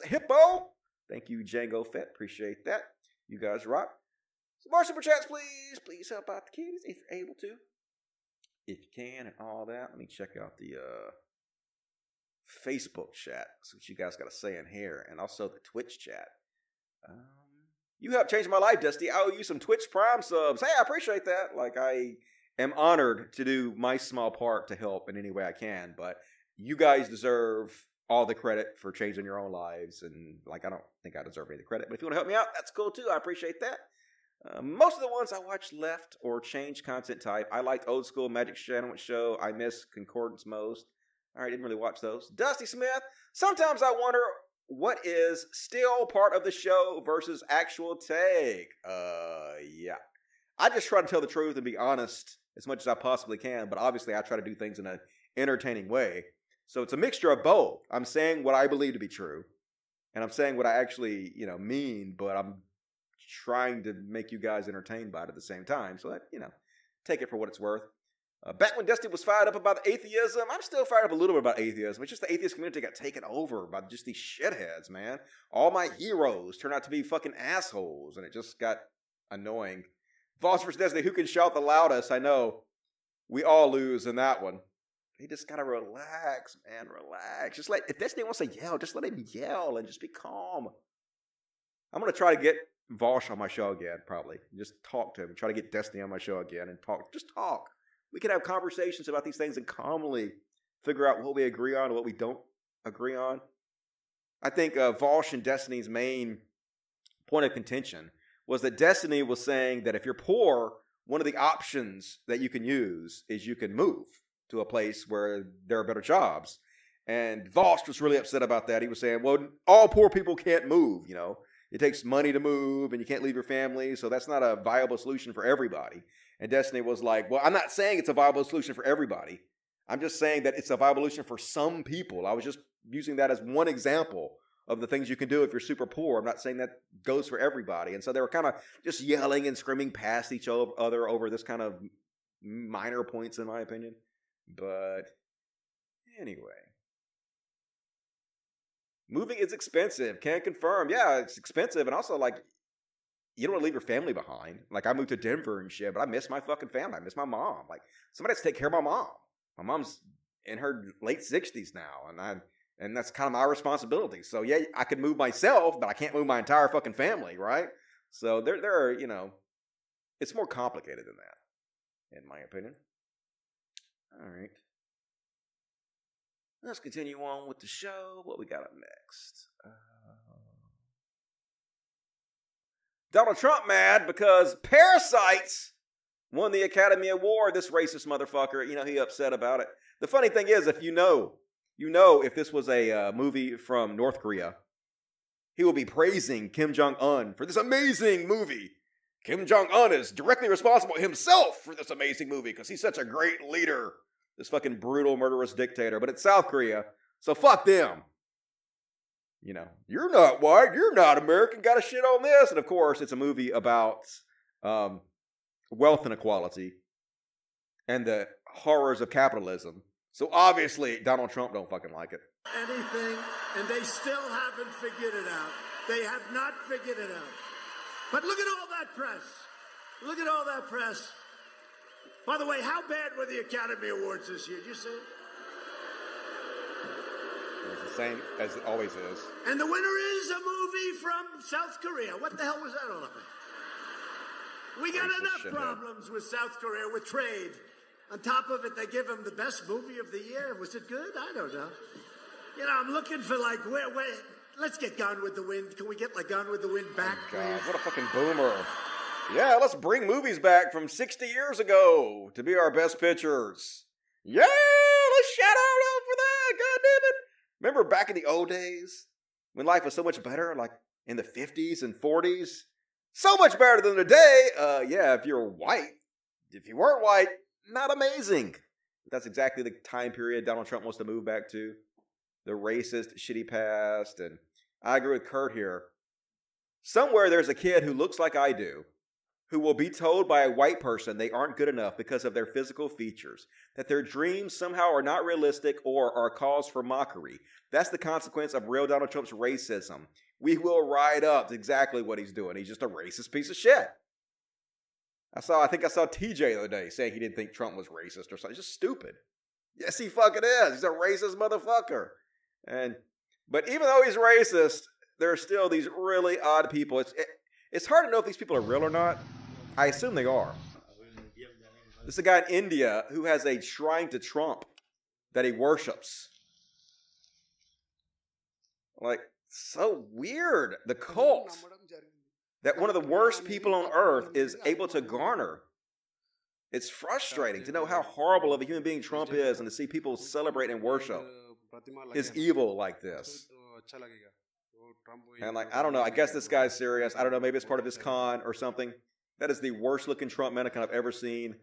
Hippo. Thank you, Django Fett. Appreciate that. You guys rock. Some more super chats, please. Please help out the kids if you're able to. If you can and all that. Let me check out the uh, Facebook chat. See what you guys got to say in here. And also the Twitch chat. Um, you helped change my life, Dusty. I owe you some Twitch Prime subs. Hey, I appreciate that. Like, I am honored to do my small part to help in any way I can. But you guys deserve all the credit for changing your own lives. And, like, I don't think I deserve any of the credit. But if you want to help me out, that's cool too. I appreciate that. Uh, most of the ones I watched left or changed content type. I liked old school Magic Sandwich Show. I miss Concordance most. Right, didn't really watch those. Dusty Smith. Sometimes I wonder what is still part of the show versus actual take. Uh, yeah. I just try to tell the truth and be honest as much as I possibly can, but obviously I try to do things in an entertaining way. So it's a mixture of both. I'm saying what I believe to be true, and I'm saying what I actually, you know, mean, but I'm trying to make you guys entertained by it at the same time. So that, you know, take it for what it's worth. Uh, back when Dusty was fired up about atheism, I'm still fired up a little bit about atheism. It's just the atheist community got taken over by just these shitheads, man. All my heroes turned out to be fucking assholes, and it just got annoying. Vaush. Destiny, who can shout the loudest? I know we all lose in that one. He just gotta relax, man. Relax. Just let if Destiny wants to yell, just let him yell and just be calm. I'm gonna try to get Vaush on my show again, probably. Just talk to him. Try to get Destiny on my show again and talk. Just talk. We can have conversations about these things and calmly figure out what we agree on and what we don't agree on. I think uh, Vaush and Destiny's main point of contention was that Destiny was saying that if you're poor, one of the options that you can use is you can move to a place where there are better jobs. And Vaush was really upset about that. He was saying, well, all poor people can't move, you know. It takes money to move and you can't leave your family, so that's not a viable solution for everybody. And Destiny was like, well, I'm not saying it's a viable solution for everybody. I'm just saying that it's a viable solution for some people. I was just using that as one example of the things you can do if you're super poor. I'm not saying that goes for everybody. And so they were kind of just yelling and screaming past each other over this kind of minor points, in my opinion. But anyway. Moving is expensive. Can't confirm. Yeah, it's expensive. And also, like, you don't want to leave your family behind. Like, I moved to Denver and shit, but I miss my fucking family. I miss my mom. Like, somebody has to take care of my mom. My mom's in her late 60s now. And I. And that's kind of my responsibility. So yeah, I could move myself, but I can't move my entire fucking family, right? So there, there are, you know, it's more complicated than that, in my opinion. All right. Let's continue on with the show. What we got up next? Uh, Donald Trump mad because Parasites won the Academy Award. This racist motherfucker, you know, he upset about it. The funny thing is, if you know, you know, if this was a uh, movie from North Korea, he will be praising Kim Jong Un for this amazing movie. Kim Jong Un is directly responsible himself for this amazing movie because he's such a great leader this fucking brutal, murderous dictator. But it's South Korea, so fuck them. You know, you're not white, you're not American, got to shit on this. And of course, it's a movie about um, wealth inequality and the horrors of capitalism. So obviously, Donald Trump don't fucking like it. Anything, and they still haven't figured it out. They have not figured it out. But look at all that press. Look at all that press. By the way, how bad were the Academy Awards this year? Did you see? It? It's the same as it always is. And the winner is a movie from South Korea. What the hell was that all about? We got Racist enough problems with South Korea with trade. On top of it, they give him the best movie of the year. Was it good? I don't know. You know, I'm looking for like where, where let's get Gone with the Wind. Can we get like Gone with the Wind back, oh God, please? what a fucking boomer. Yeah, let's bring movies back from 60 years ago to be our best pictures. Yeah, let's shout out out for that. God damn it. Remember back in the old days when life was so much better, like in the 50s and 40s? So much better than today. Uh, yeah, if you're white. If you weren't white, not amazing. That's exactly the time period Donald Trump wants to move back to. The racist, shitty past. And I agree with Kurt here. Somewhere there's a kid who looks like I do, who will be told by a white person they aren't good enough because of their physical features, that their dreams somehow are not realistic or are cause for mockery. That's the consequence of real Donald Trump's racism. We will ride up exactly what he's doing. He's just a racist piece of shit. I saw, I think I saw TJ the other day saying he didn't think Trump was racist or something. Just stupid. Yes, he fucking is. He's a racist motherfucker. And, but even though he's racist, there are still these really odd people. It's, it, it's hard to know if these people are real or not. I assume they are. This is a guy in India who has a shrine to Trump that he worships. Like, so weird. The cult that one of the worst people on earth is able to garner It's frustrating to know how horrible of a human being Trump is and to see people celebrate and worship his evil like this. And like, I don't know, I guess this guy's serious. I don't know, maybe it's part of his con or something. That is the worst looking Trump mannequin I've ever seen.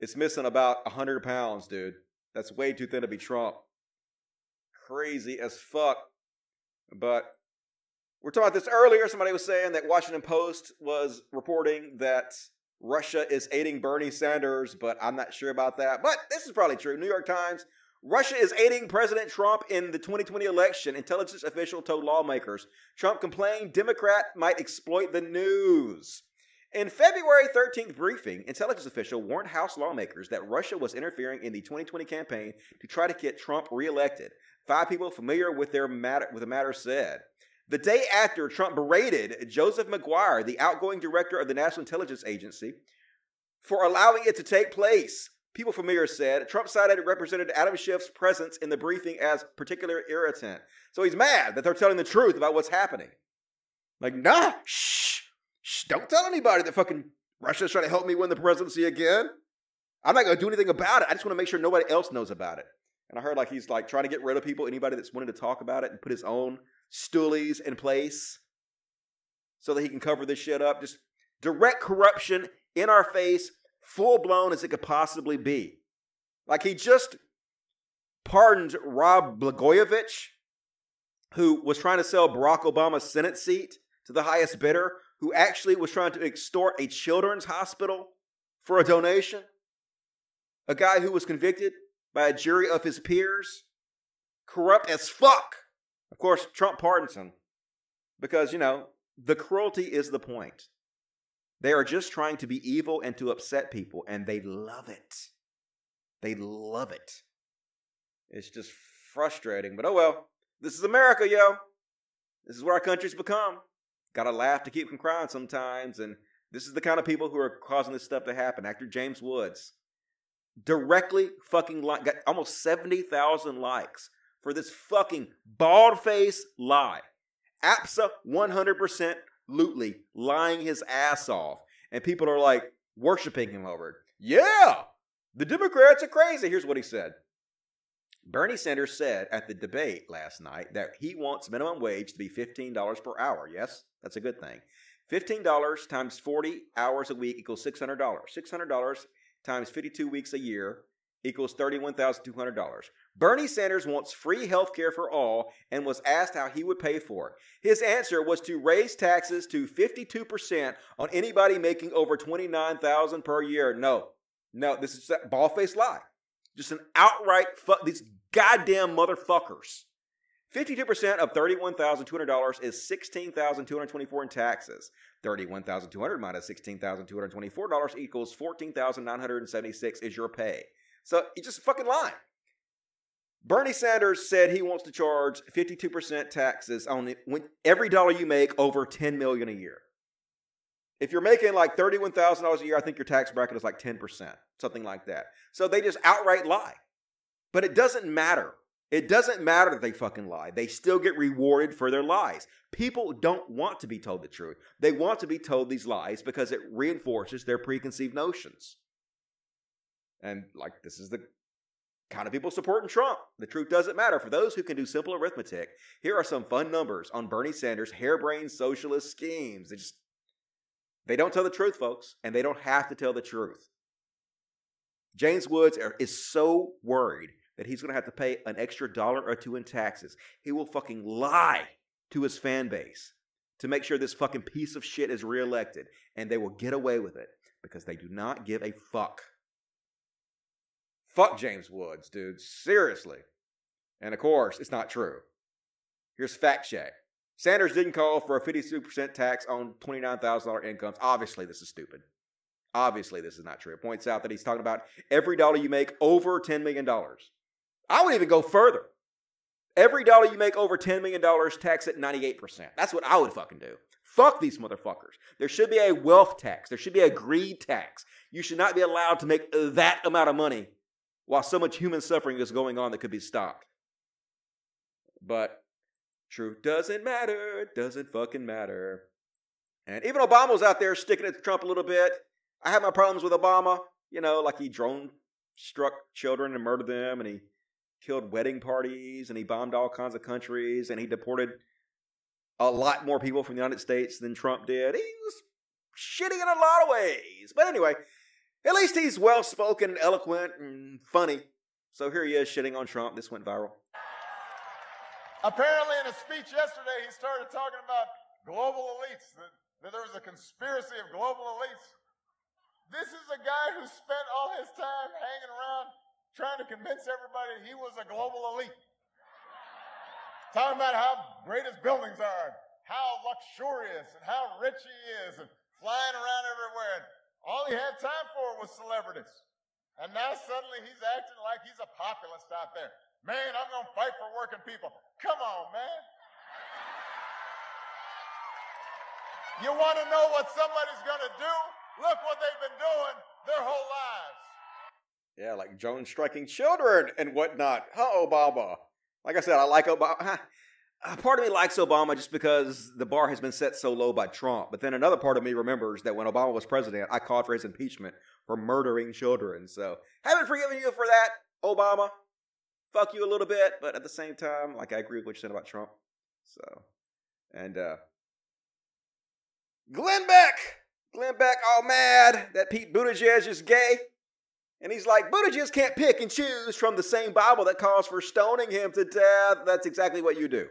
It's missing about 100 pounds, dude. That's way too thin to be Trump. Crazy as fuck. But we're talking about this earlier. Somebody was saying that Washington Post was reporting that Russia is aiding Bernie Sanders, but I'm not sure about that. But this is probably true. New York Times Russia is aiding President Trump in the 2020 election, intelligence official told lawmakers. Trump complained Democrat might exploit the news. In February 13th briefing, intelligence official warned House lawmakers that Russia was interfering in the 2020 campaign to try to get Trump reelected. Five people familiar with their matter with the matter said. The day after Trump berated Joseph Maguire, the outgoing director of the National Intelligence Agency, for allowing it to take place. People familiar said Trump cited Representative Adam Schiff's presence in the briefing as particular irritant. So he's mad that they're telling the truth about what's happening. Like, nah, shh, shh, don't tell anybody that fucking Russia's trying to help me win the presidency again. I'm not going to do anything about it. I just want to make sure nobody else knows about it. And I heard like he's like trying to get rid of people, anybody that's wanted to talk about it and put his own stoolies in place so that he can cover this shit up. Just direct corruption in our face, full blown as it could possibly be. Like he just pardoned Rod Blagojevich, who was trying to sell Barack Obama's Senate seat to the highest bidder, who actually was trying to extort a children's hospital for a donation. A guy who was convicted by a jury of his peers, corrupt as fuck. Of course, Trump pardons him because, you know, the cruelty is the point. They are just trying to be evil and to upset people, and they love it. They love it. It's just frustrating, but oh well. This is America, yo. This is where our country's become. Gotta laugh to keep from crying sometimes, and this is the kind of people who are causing this stuff to happen. Actor James Woods directly fucking like got almost 70,000 likes for this fucking bald face lie. APSA 100% lutely lying his ass off. And people are like worshiping him over it. Yeah, the Democrats are crazy. Here's what he said. Bernie Sanders said at the debate last night that he wants minimum wage to be $15 per hour. Yes, that's a good thing. $15 times 40 hours a week equals $600. $600 times 52 weeks a year equals $31,200. Bernie Sanders wants free health care for all and was asked how he would pay for it. His answer was to raise taxes to 52% on anybody making over 29,000 per year. No. No, this is a ball-faced lie. Just an outright fuck these goddamn motherfuckers. 52% of $31,200 is 16,224 in taxes. $31,200 minus $16,224 equals 14,976 is your pay. So you just fucking lying. Bernie Sanders said he wants to charge 52% taxes on every dollar you make over 10 million a year. If you're making like $31,000 a year, I think your tax bracket is like 10%, something like that. So they just outright lie. But it doesn't matter. It doesn't matter that they fucking lie. They still get rewarded for their lies. People don't want to be told the truth. They want to be told these lies because it reinforces their preconceived notions. And like this is the kind of people supporting Trump. The truth doesn't matter. For those who can do simple arithmetic, here are some fun numbers on Bernie Sanders' harebrained socialist schemes. They just they don't tell the truth, folks, and they don't have to tell the truth. James Woods is so worried that he's going to have to pay an extra dollar or two in taxes. He will fucking lie to his fan base to make sure this fucking piece of shit is reelected, and they will get away with it because they do not give a fuck. Fuck James Woods, dude. Seriously. And of course, it's not true. Here's fact check. Sanders didn't call for a 52% tax on $29,000 incomes. Obviously, this is stupid. Obviously, this is not true. It points out that he's talking about every dollar you make over $10 million. I would even go further. Every dollar you make over $10 million, tax at 98%. That's what I would fucking do. Fuck these motherfuckers. There should be a wealth tax. There should be a greed tax. You should not be allowed to make that amount of money while so much human suffering is going on that could be stopped. But truth doesn't matter. It doesn't fucking matter. And even Obama was out there sticking to Trump a little bit. I have my problems with Obama. You know, like he drone struck children and murdered them, and he killed wedding parties, and he bombed all kinds of countries, and he deported a lot more people from the United States than Trump did. He was shitty in a lot of ways. But anyway, at least he's well spoken, eloquent, and funny. So here he is shitting on Trump. This went viral. Apparently, in a speech yesterday, he started talking about global elites, that, that there was a conspiracy of global elites. This is a guy who spent all his time hanging around trying to convince everybody he was a global elite. Talking about how great his buildings are, how luxurious and how rich he is, and flying around everywhere. And all he had time for was celebrities. And now suddenly he's acting like he's a populist out there. Man, I'm going to fight for working people. Come on, man. You want to know what somebody's going to do? Look what they've been doing their whole lives. Yeah, like Jones striking children and whatnot. Huh, Obama. Like I said, I like Obama. Part of me likes Obama just because the bar has been set so low by Trump. But then another part of me remembers that when Obama was president, I called for his impeachment for murdering children. So haven't forgiven you for that, Obama. Fuck you a little bit, but at the same time, like I agree with what you said about Trump. So, and uh Glenn Beck, Glenn Beck, all mad that Pete Buttigieg is gay. And he's like, Buttigieg can't pick and choose from the same Bible that calls for stoning him to death. That's exactly what you do.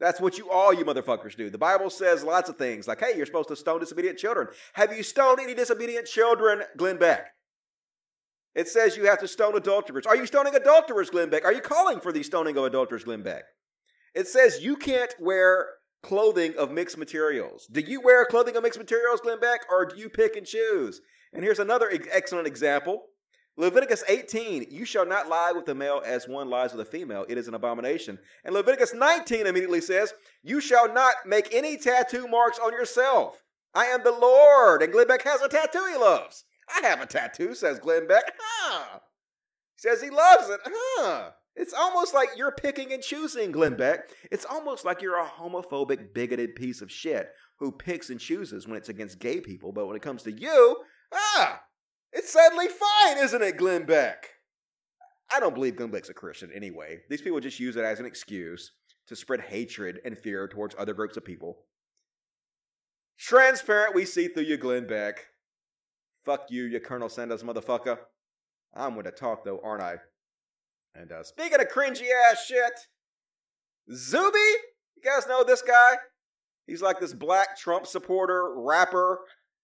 That's what you all you motherfuckers do. The Bible says lots of things like, hey, you're supposed to stone disobedient children. Have you stoned any disobedient children, Glenn Beck? It says you have to stone adulterers. Are you stoning adulterers, Glenn Beck? Are you calling for the stoning of adulterers, Glenn Beck? It says you can't wear clothing of mixed materials. Do you wear clothing of mixed materials, Glenn Beck, or do you pick and choose? And here's another excellent example. Leviticus 18, you shall not lie with a male as one lies with a female. It is an abomination. And Leviticus 19 immediately says, you shall not make any tattoo marks on yourself. I am the Lord. And Glenn Beck has a tattoo he loves. I have a tattoo, says Glenn Beck. Huh. Says he loves it. Huh. It's almost like you're picking and choosing, Glenn Beck. It's almost like you're a homophobic, bigoted piece of shit who picks and chooses when it's against gay people, but when it comes to you, ah, it's sadly fine, isn't it, Glenn Beck? I don't believe Glenn Beck's a Christian anyway. These people just use it as an excuse to spread hatred and fear towards other groups of people. Transparent, we see through you, Glenn Beck. Fuck you, you Colonel Sanders motherfucker. I'm going to talk though, aren't I? And uh, speaking of cringy ass shit, Zuby, you guys know this guy? He's like this black Trump supporter, rapper,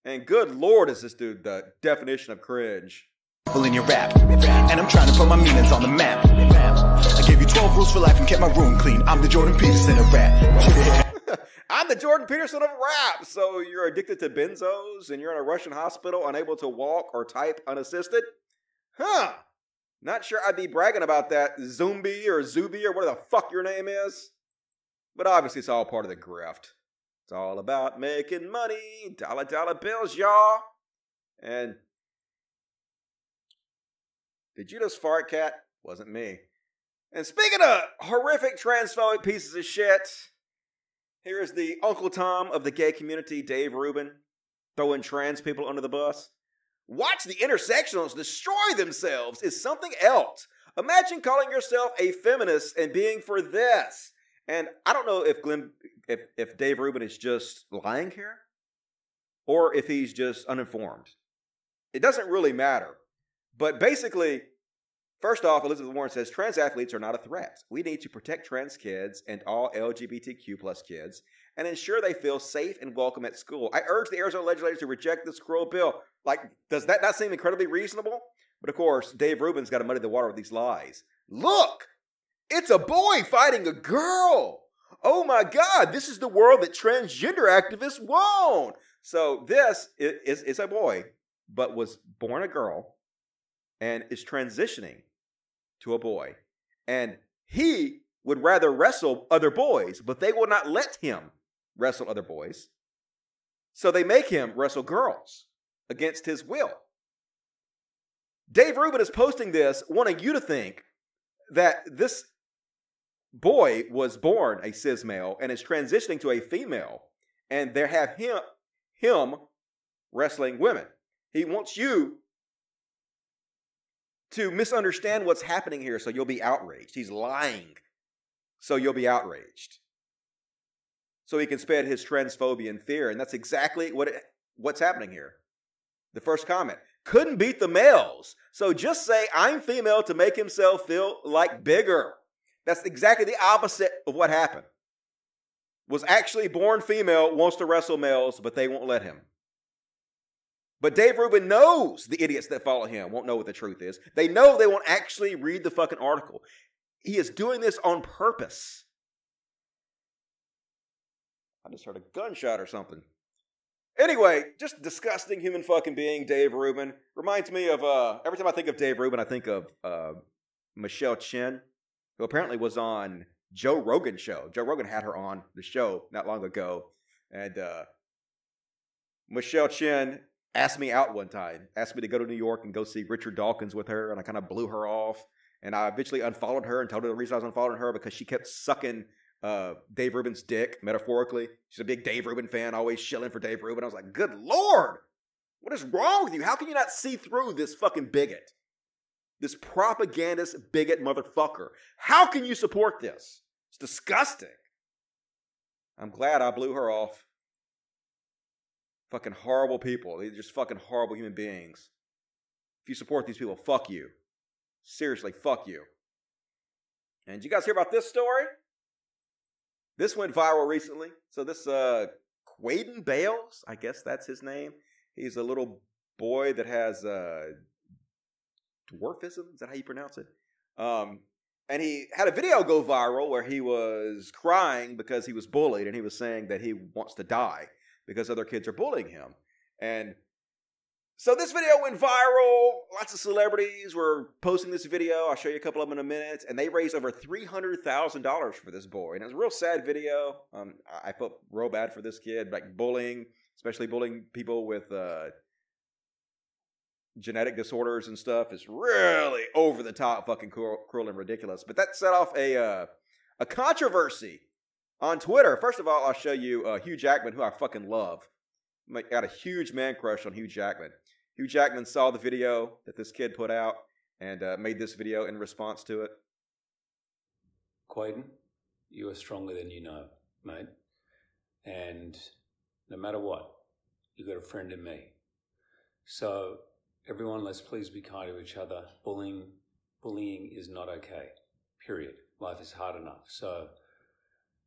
and good lord, is this dude the definition of cringe. in your rap, and I'm trying to put my meanings on the map. I gave you 12 rules for life and kept my room clean. I'm the Jordan Peterson of rap. I'm the Jordan Peterson of rap. So you're addicted to benzos and you're in a Russian hospital, unable to walk or type unassisted? Huh. Not sure I'd be bragging about that, Zumbi or Zuby or whatever the fuck your name is. But obviously, it's all part of the grift. It's all about making money, dollar dollar bills, y'all. And did you just fart, cat? Wasn't me. And speaking of horrific transphobic pieces of shit, here is the Uncle Tom of the gay community, Dave Rubin, throwing trans people under the bus. Watch the intersectionals destroy themselves is something else. Imagine calling yourself a feminist and being for this. And I don't know if Glenn, if if Dave Rubin is just lying here, or if he's just uninformed. It doesn't really matter. But basically, first off, Elizabeth Warren says trans athletes are not a threat. We need to protect trans kids and all LGBTQ plus kids and ensure they feel safe and welcome at school. I urge the Arizona legislators to reject this cruel bill. Like, does that not seem incredibly reasonable? But of course, Dave Rubin's got to muddy the water with these lies. Look, it's a boy fighting a girl. Oh my God, this is the world that transgender activists want. So this is, is a boy, but was born a girl and is transitioning to a boy. And he would rather wrestle other boys, but they will not let him wrestle other boys. So they make him wrestle girls against his will. Dave Rubin is posting this, wanting you to think that this boy was born a cis male and is transitioning to a female, and they have him him wrestling women. He wants you to misunderstand what's happening here so you'll be outraged. He's lying so you'll be outraged. So he can spread his transphobia and fear. And that's exactly what it, what's happening here. The first comment couldn't beat the males. So just say, I'm female to make himself feel like bigger. That's exactly the opposite of what happened. Was actually born female, wants to wrestle males, but they won't let him. But Dave Rubin knows the idiots that follow him won't know what the truth is. They know they won't actually read the fucking article. He is doing this on purpose. I just heard a gunshot or something. Anyway, just disgusting human fucking being, Dave Rubin. Reminds me of uh every time I think of Dave Rubin, I think of uh Michelle Chin, who apparently was on Joe Rogan's show. Joe Rogan had her on the show not long ago. And uh Michelle Chin asked me out one time, asked me to go to New York and go see Richard Dawkins with her, and I kind of blew her off. And I eventually unfollowed her and told her the reason I was unfollowing her because she kept sucking uh, Dave Rubin's dick, metaphorically. She's a big Dave Rubin fan, always shilling for Dave Rubin. I was like, good lord, what is wrong with you? How can you not see through this fucking bigot? This propagandist bigot motherfucker. How can you support this? It's disgusting. I'm glad I blew her off. Fucking horrible people. They're just fucking horrible human beings. If you support these people, fuck you. Seriously, fuck you. And you guys hear about this story? This went viral recently. So this uh Quaden Bayles, I guess that's his name. He's a little boy that has uh dwarfism. Is that how you pronounce it? Um and he had a video go viral where he was crying because he was bullied and he was saying that he wants to die because other kids are bullying him. And so this video went viral. Lots of celebrities were posting this video. I'll show you a couple of them in a minute. And they raised over $300,000 for this boy. And it was a real sad video. Um, I felt real bad for this kid, like bullying, especially bullying people with uh, genetic disorders and stuff is really over the top fucking cruel, cruel and ridiculous. But that set off a, uh, a controversy on Twitter. First of all, I'll show you uh, Hugh Jackman, who I fucking love. I got a huge man crush on Hugh Jackman. Hugh Jackman saw the video that this kid put out and uh, made this video in response to it. Quaden, you are stronger than you know, mate. And no matter what, you got a friend in me. So everyone, let's please be kind to each other. Bullying, bullying is not okay. Period. Life is hard enough. So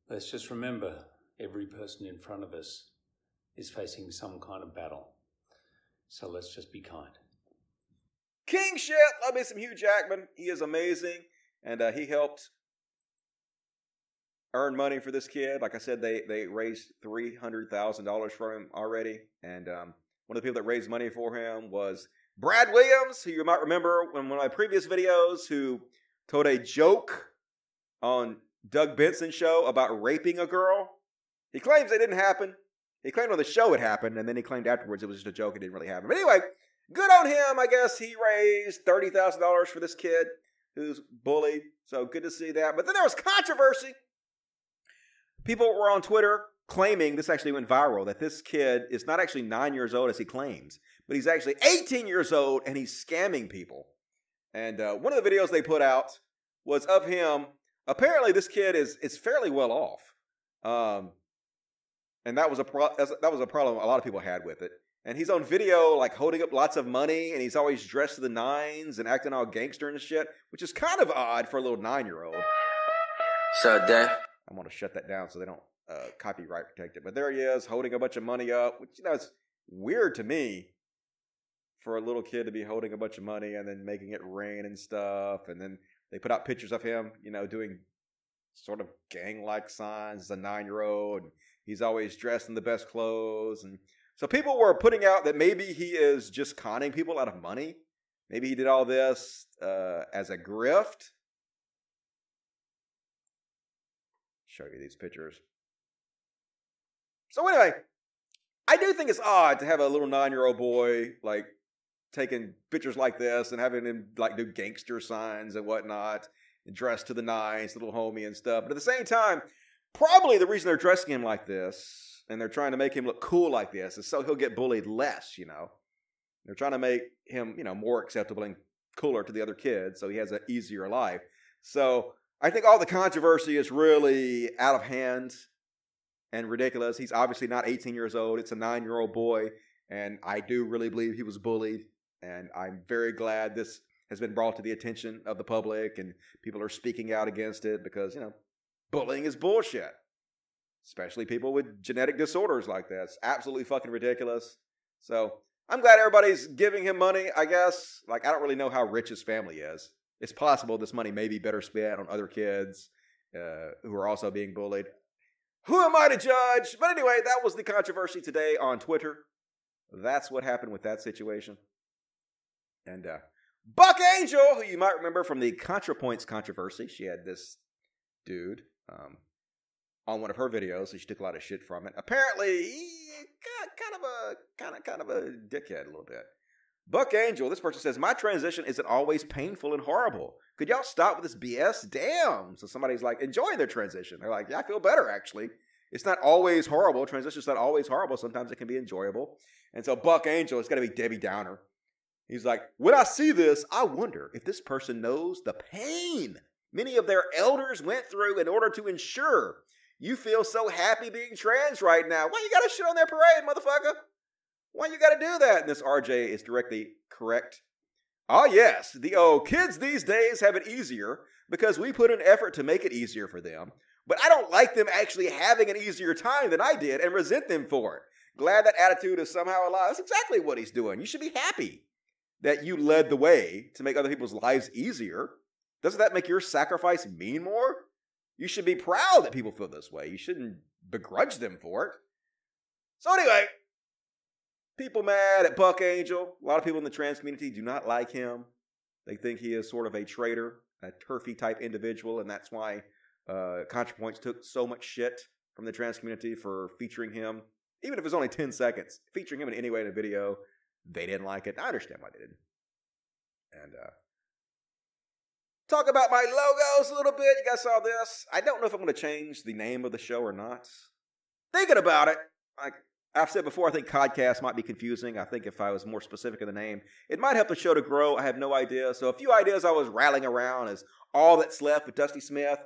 let's just remember, every person in front of us is facing some kind of battle. So let's just be kind. King shit. Love me some Hugh Jackman. He is amazing. And uh, he helped earn money for this kid. Like I said, they, they raised $300,000 for him already. And um, one of the people that raised money for him was Brad Williams, who you might remember in one of my previous videos, who told a joke on Doug Benson's show about raping a girl. He claims it didn't happen. He claimed on the show it happened, and then he claimed afterwards it was just a joke. It didn't really happen. But anyway, good on him. I guess he raised thirty thousand dollars for this kid who's bullied. So good to see that. But then there was controversy. People were on Twitter claiming this actually went viral that this kid is not actually nine years old as he claims, but he's actually 18 years old and he's scamming people. And uh, one of the videos they put out was of him. Apparently, this kid is is fairly well off. Um, and that was a pro- that was a problem a lot of people had with it. And he's on video like holding up lots of money, and he's always dressed to the nines and acting all gangster and shit, which is kind of odd for a little nine year old. So, Dave, I'm gonna shut that down so they don't uh, copyright protect it. But there he is holding a bunch of money up, which you know is weird to me for a little kid to be holding a bunch of money and then making it rain and stuff. And then they put out pictures of him, you know, doing sort of gang like signs as a nine year old. And he's always dressed in the best clothes. And so people were putting out that maybe he is just conning people out of money. Maybe he did all this uh, as a grift. Show you these pictures. So anyway, I do think it's odd to have a little nine-year-old boy like taking pictures like this and having him like do gangster signs and whatnot, and dressed to the nines, little homie and stuff. But at the same time, probably the reason they're dressing him like this and they're trying to make him look cool like this is so he'll get bullied less. You know, they're trying to make him you know more acceptable and cooler to the other kids, so he has an easier life. So I think all the controversy is really out of hand and ridiculous. He's obviously not 18 years old. It's a nine year old boy. And I do really believe he was bullied. And I'm very glad this has been brought to the attention of the public and people are speaking out against it because, you know, bullying is bullshit. Especially people with genetic disorders like that. It's absolutely fucking ridiculous. So I'm glad everybody's giving him money, I guess. Like, I don't really know how rich his family is. It's possible this money may be better spent on other kids uh, who are also being bullied. Who am I to judge? But anyway, that was the controversy today on Twitter. That's what happened with that situation. And uh, Buck Angel, who you might remember from the ContraPoints controversy, she had this dude um, on one of her videos, so she took a lot of shit from it. Apparently, kind of a kind of kind of a dickhead a little bit. Buck Angel, this person says, My transition isn't always painful and horrible. Could y'all stop with this BS? Damn. So somebody's like enjoying their transition. They're like, Yeah, I feel better actually. It's not always horrible. Transition's not always horrible. Sometimes it can be enjoyable. And so Buck Angel, it's got to be Debbie Downer. He's like, When I see this, I wonder if this person knows the pain many of their elders went through in order to ensure you feel so happy being trans right now. Why you got to shit on their parade, motherfucker? Why you got to do that? And this RJ is directly correct. Ah, yes, the oh, kids these days have it easier because we put an effort to make it easier for them. But I don't like them actually having an easier time than I did and resent them for it. Glad that attitude is somehow alive. That's exactly what he's doing. You should be happy that you led the way to make other people's lives easier. Doesn't that make your sacrifice mean more? You should be proud that people feel this way. You shouldn't begrudge them for it. So, anyway, people mad at Buck Angel. A lot of people in the trans community do not like him. They think he is sort of a traitor, a turfy type individual, and that's why uh, ContraPoints took so much shit from the trans community for featuring him, even if it's only 10 seconds. Featuring him in any way in a video, they didn't like it. I understand why they didn't. And uh, talk about my logos a little bit. You guys saw this. I don't know if I'm going to change the name of the show or not. Thinking about it, like I've said before, I think Codcast might be confusing. I think if I was more specific in the name, it might help the show to grow. I have no idea. So a few ideas I was rattling around is all that's left with Dusty Smith.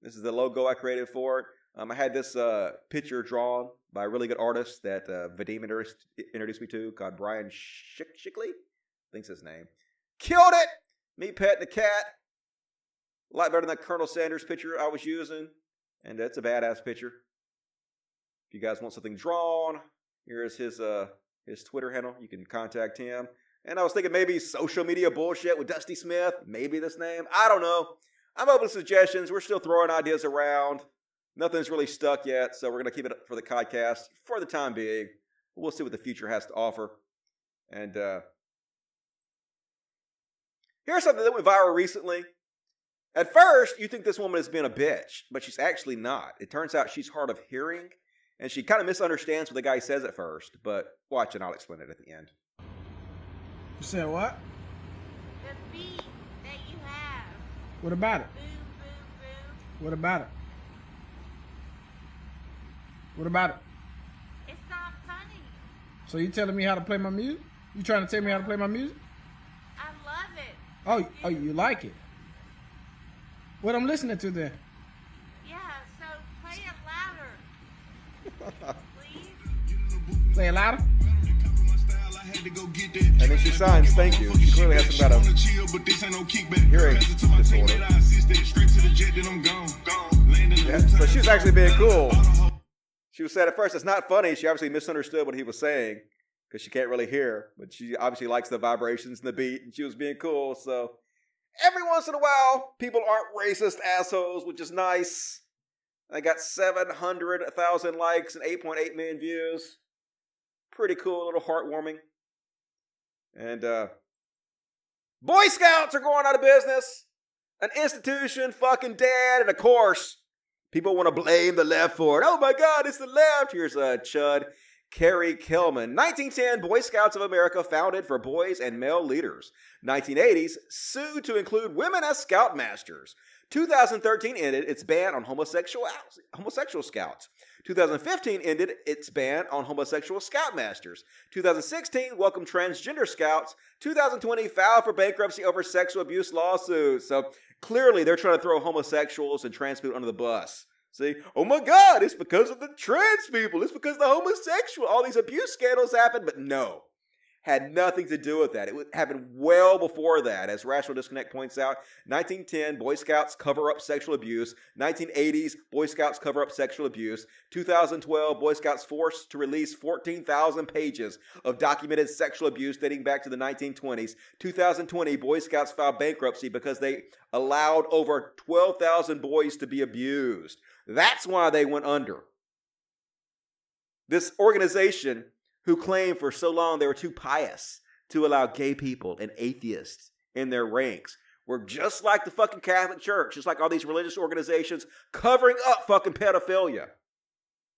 This is the logo I created for it. Um, I had this uh, picture drawn by a really good artist that uh, Vadim introduced, me to called Brian Schick- Shickley. I think's his name. Killed it! Me petting the cat. A lot better than that Colonel Sanders picture I was using. And that's a badass picture. If you guys want something drawn, here's his uh his Twitter handle. You can contact him. And I was thinking maybe social media bullshit with Dusty Smith, maybe this name. I don't know. I'm open to suggestions. We're still throwing ideas around. Nothing's really stuck yet, so we're gonna keep it for the podcast for the time being. We'll see what the future has to offer. And uh here's something that went viral recently. At first, you think this woman is being a bitch, but she's actually not. It turns out she's hard of hearing and she kind of misunderstands what the guy says at first, but watch and I'll explain it at the end. You said what? The beat that you have. What about it? Boo, boo, boo. What about it? What about it? It's not funny. So you telling me how to play my music? You trying to tell me how to play my music? I love it. Oh, oh, you like it? What I'm listening to then? Yeah, so play it louder. Play it louder. And then she signs, thank you. She clearly has some kind of hearing disorder. Yeah, so she was actually being cool. She was saying at first it's not funny. She obviously misunderstood what he was saying because she can't really hear, but she obviously likes the vibrations and the beat, and she was being cool. So every once in a while, people aren't racist assholes, which is nice. I got 700,000 likes and 8.8 million views. Pretty cool, a little heartwarming. And uh Boy Scouts are going out of business. An institution fucking dead, and of course, people want to blame the left for it. Oh my god, it's the left. Here's uh Chud Carrie Kellman. 1910, Boy Scouts of America founded for boys and male leaders. 1980s, sued to include women as scoutmasters. 2013 ended its ban on homosexual homosexual scouts. 2015 ended its ban on homosexual scoutmasters. 2016 welcomed transgender scouts. 2020 filed for bankruptcy over sexual abuse lawsuits. So clearly they're trying to throw homosexuals and trans people under the bus. See, oh my God, it's because of the trans people. It's because the homosexual. All these abuse scandals happen, but no had nothing to do with that. It happened well before that. As Rational Disconnect points out, 1910, Boy Scouts cover up sexual abuse. 1980s, Boy Scouts cover up sexual abuse. 2012, Boy Scouts forced to release 14,000 pages of documented sexual abuse dating back to the 1920s. 2020, Boy Scouts filed bankruptcy because they allowed over 12,000 boys to be abused. That's why they went under. This organization who claimed for so long they were too pious to allow gay people and atheists in their ranks were just like the fucking Catholic Church, just like all these religious organizations covering up fucking pedophilia.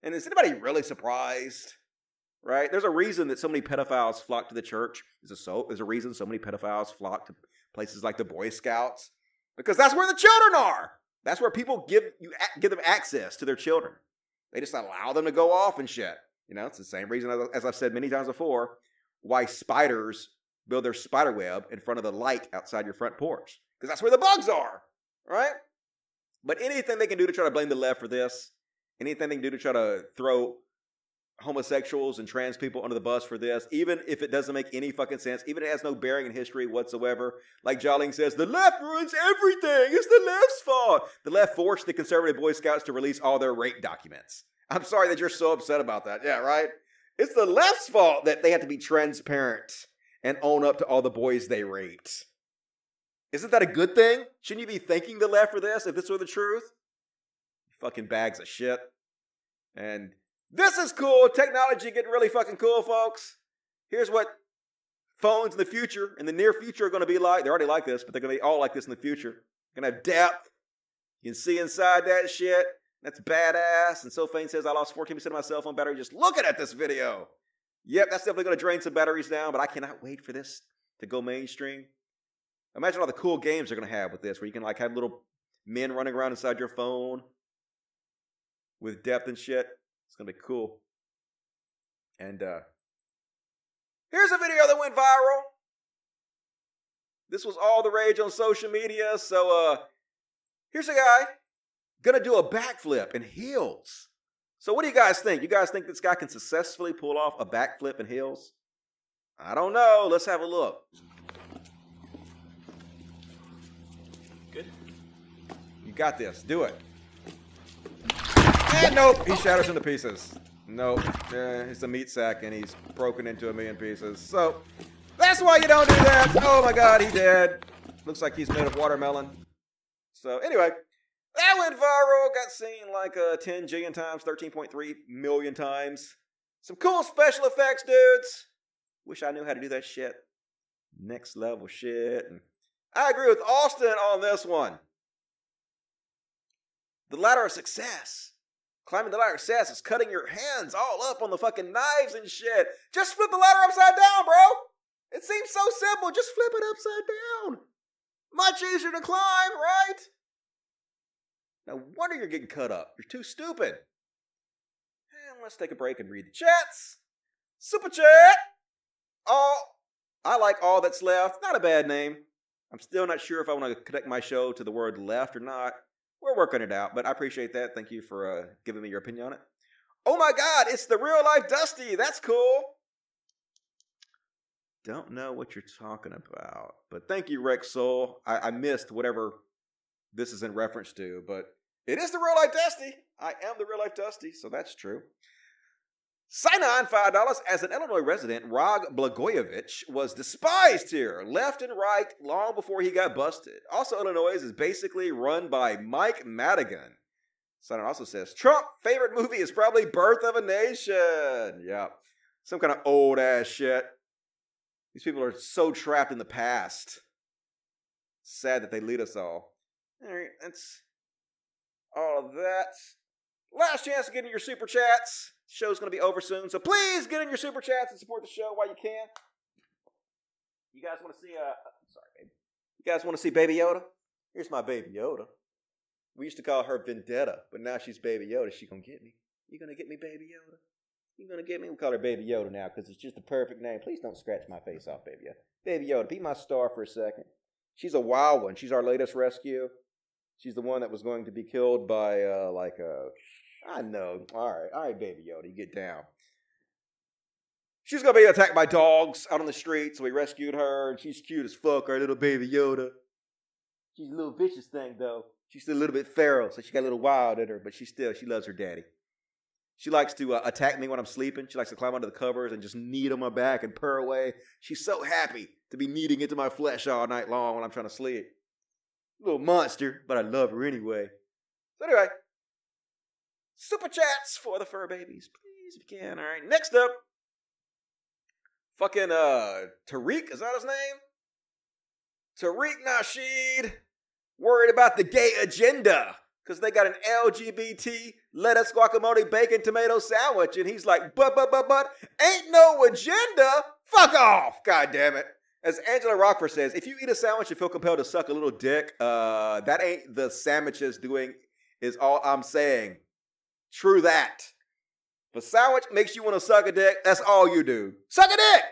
And is anybody really surprised? Right? There's a reason that so many pedophiles flock to the church. There's a, so, there's a reason so many pedophiles flock to places like the Boy Scouts because that's where the children are. That's where people give you give them access to their children. They just allow them to go off and shit. You know, it's the same reason, as I've said many times before, why spiders build their spider web in front of the light outside your front porch. Because that's where the bugs are, right? But anything they can do to try to blame the left for this, anything they can do to try to throw homosexuals and trans people under the bus for this, even if it doesn't make any fucking sense, even if it has no bearing in history whatsoever. Like Jolling says, the left ruins everything. It's the left's fault. The left forced the conservative Boy Scouts to release all their rape documents. I'm sorry that you're so upset about that. Yeah, right? It's the left's fault that they have to be transparent and own up to all the boys they raped. Isn't that a good thing? Shouldn't you be thanking the left for this if this were the truth? Fucking bags of shit. And this is cool. Technology getting really fucking cool, folks. Here's what phones in the future, in the near future, are going to be like. They're already like this, but they're going to be all like this in the future. Going to have depth. You can see inside that shit. That's badass. And Sophane says, I lost 14% of my cell phone battery just looking at this video. Yep, that's definitely going to drain some batteries down, but I cannot wait for this to go mainstream. Imagine all the cool games they're going to have with this, where you can like have little men running around inside your phone with depth and shit. It's going to be cool. And uh here's a video that went viral. This was all the rage on social media. So uh here's a guy gonna do a backflip in heels. So what do you guys think? You guys think this guy can successfully pull off a backflip in heels? I don't know. Let's have a look. Good. You got this. Do it. And nope, he shatters into pieces. Nope, uh, it's a meat sack and he's broken into a million pieces. So that's why you don't do that. Oh my god, he dead. Looks like he's made of watermelon. So anyway, that went viral, got seen like uh, 10 jillion times, 13.3 million times. Some cool special effects, dudes. Wish I knew how to do that shit. Next level shit. I agree with Austin on this one. The ladder of success. Climbing the ladder of success is cutting your hands all up on the fucking knives and shit. Just flip the ladder upside down, bro. It seems so simple. Just flip it upside down. Much easier to climb, right? No wonder you're getting cut up. You're too stupid. And let's take a break and read the chats. Super chat. All I like all that's left. Not a bad name. I'm still not sure if I want to connect my show to the word left or not. We're working it out, but I appreciate that. Thank you for uh, giving me your opinion on it. Oh my God, it's the real life Dusty. That's cool. Don't know what you're talking about, but thank you, Rex. I, I missed whatever this is in reference to, but it is the real life Dusty. I am the real life Dusty, so that's true. Sign on $5 as an Illinois resident, Rod Blagojevich was despised here, left and right, long before he got busted. Also, Illinois is basically run by Mike Madigan. Sign also says Trump favorite movie is probably Birth of a Nation. Yeah, some kind of old ass shit. These people are so trapped in the past. Sad that they lead us all. All right, that's all of that. Last chance to get in your super chats. show's going to be over soon, so please get in your super chats and support the show while you can. You guys want to see? Uh, sorry, baby. You guys want to see Baby Yoda? Here's my Baby Yoda. We used to call her Vendetta, but now she's Baby Yoda. She gonna get me? You gonna get me, Baby Yoda? You gonna get me? We call her Baby Yoda now because it's just the perfect name. Please don't scratch my face off, Baby Yoda. Baby Yoda, be my star for a second. She's a wild one. She's our latest rescue. She's the one that was going to be killed by uh, like a. I know. All right, all right, Baby Yoda, get down. She's gonna be attacked by dogs out on the street, so we rescued her, and she's cute as fuck, our little baby Yoda. She's a little vicious thing though. She's still a little bit feral, so she got a little wild in her, but she still she loves her daddy. She likes to uh, attack me when I'm sleeping. She likes to climb under the covers and just knead on my back and purr away. She's so happy to be kneading into my flesh all night long when I'm trying to sleep. Little monster, but I love her anyway. So anyway, super chats for the fur babies, please if you can. All right, next up, fucking uh Tariq is that his name? Tariq Nasheed, worried about the gay agenda because they got an LGBT lettuce, guacamole, bacon, tomato sandwich, and he's like, but but but but ain't no agenda. Fuck off, god damn it. As Angela Rockford says, if you eat a sandwich and feel compelled to suck a little dick, uh, that ain't the sandwiches doing, is all I'm saying. True that. A sandwich makes you want to suck a dick, that's all you do. Suck a dick!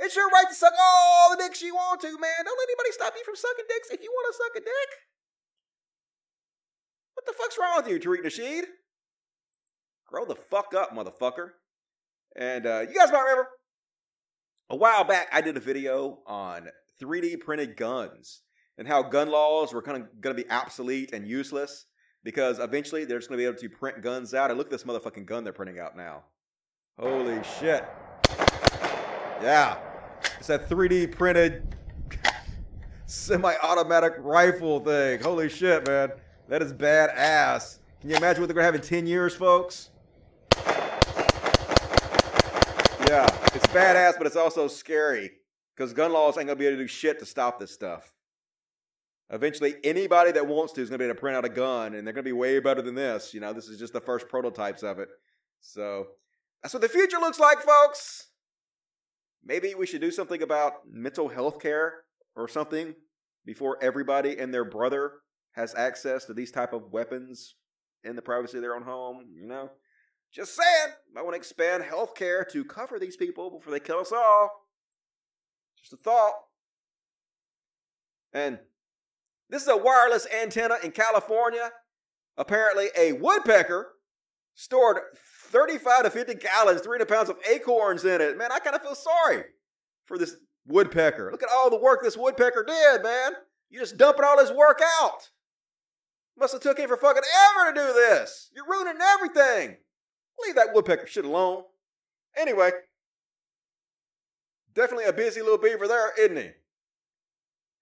It's your right to suck all the dicks you want to, man. Don't let anybody stop you from sucking dicks if you want to suck a dick. What the fuck's wrong with you, Tariq Nasheed? Grow the fuck up, motherfucker. And uh, you guys might remember a while back, I did a video on 3D printed guns and how gun laws were kind of going to be obsolete and useless because eventually they're just going to be able to print guns out. And look at this motherfucking gun they're printing out now. Holy shit. Yeah. It's that 3D printed semi automatic rifle thing. Holy shit, man. That is badass. Can you imagine what they're going to have in 10 years, folks? Yeah, it's badass, but it's also scary because gun laws ain't gonna be able to do shit to stop this stuff. Eventually, anybody that wants to is gonna be able to print out a gun, and they're gonna be way better than this. You know, this is just the first prototypes of it. So that's what the future looks like, folks. Maybe we should do something about mental health care or something before everybody and their brother has access to these type of weapons in the privacy of their own home. You know. Just saying, I want to expand healthcare to cover these people before they kill us all. Just a thought. And this is a wireless antenna in California. Apparently, a woodpecker stored 35 to 50 gallons, 300 pounds of acorns in it. Man, I kind of feel sorry for this woodpecker. Look at all the work this woodpecker did, man. You just dumping all his work out. Must have took him for fucking ever to do this. You're ruining everything. Leave that woodpecker shit alone. Anyway, definitely a busy little beaver there, isn't he?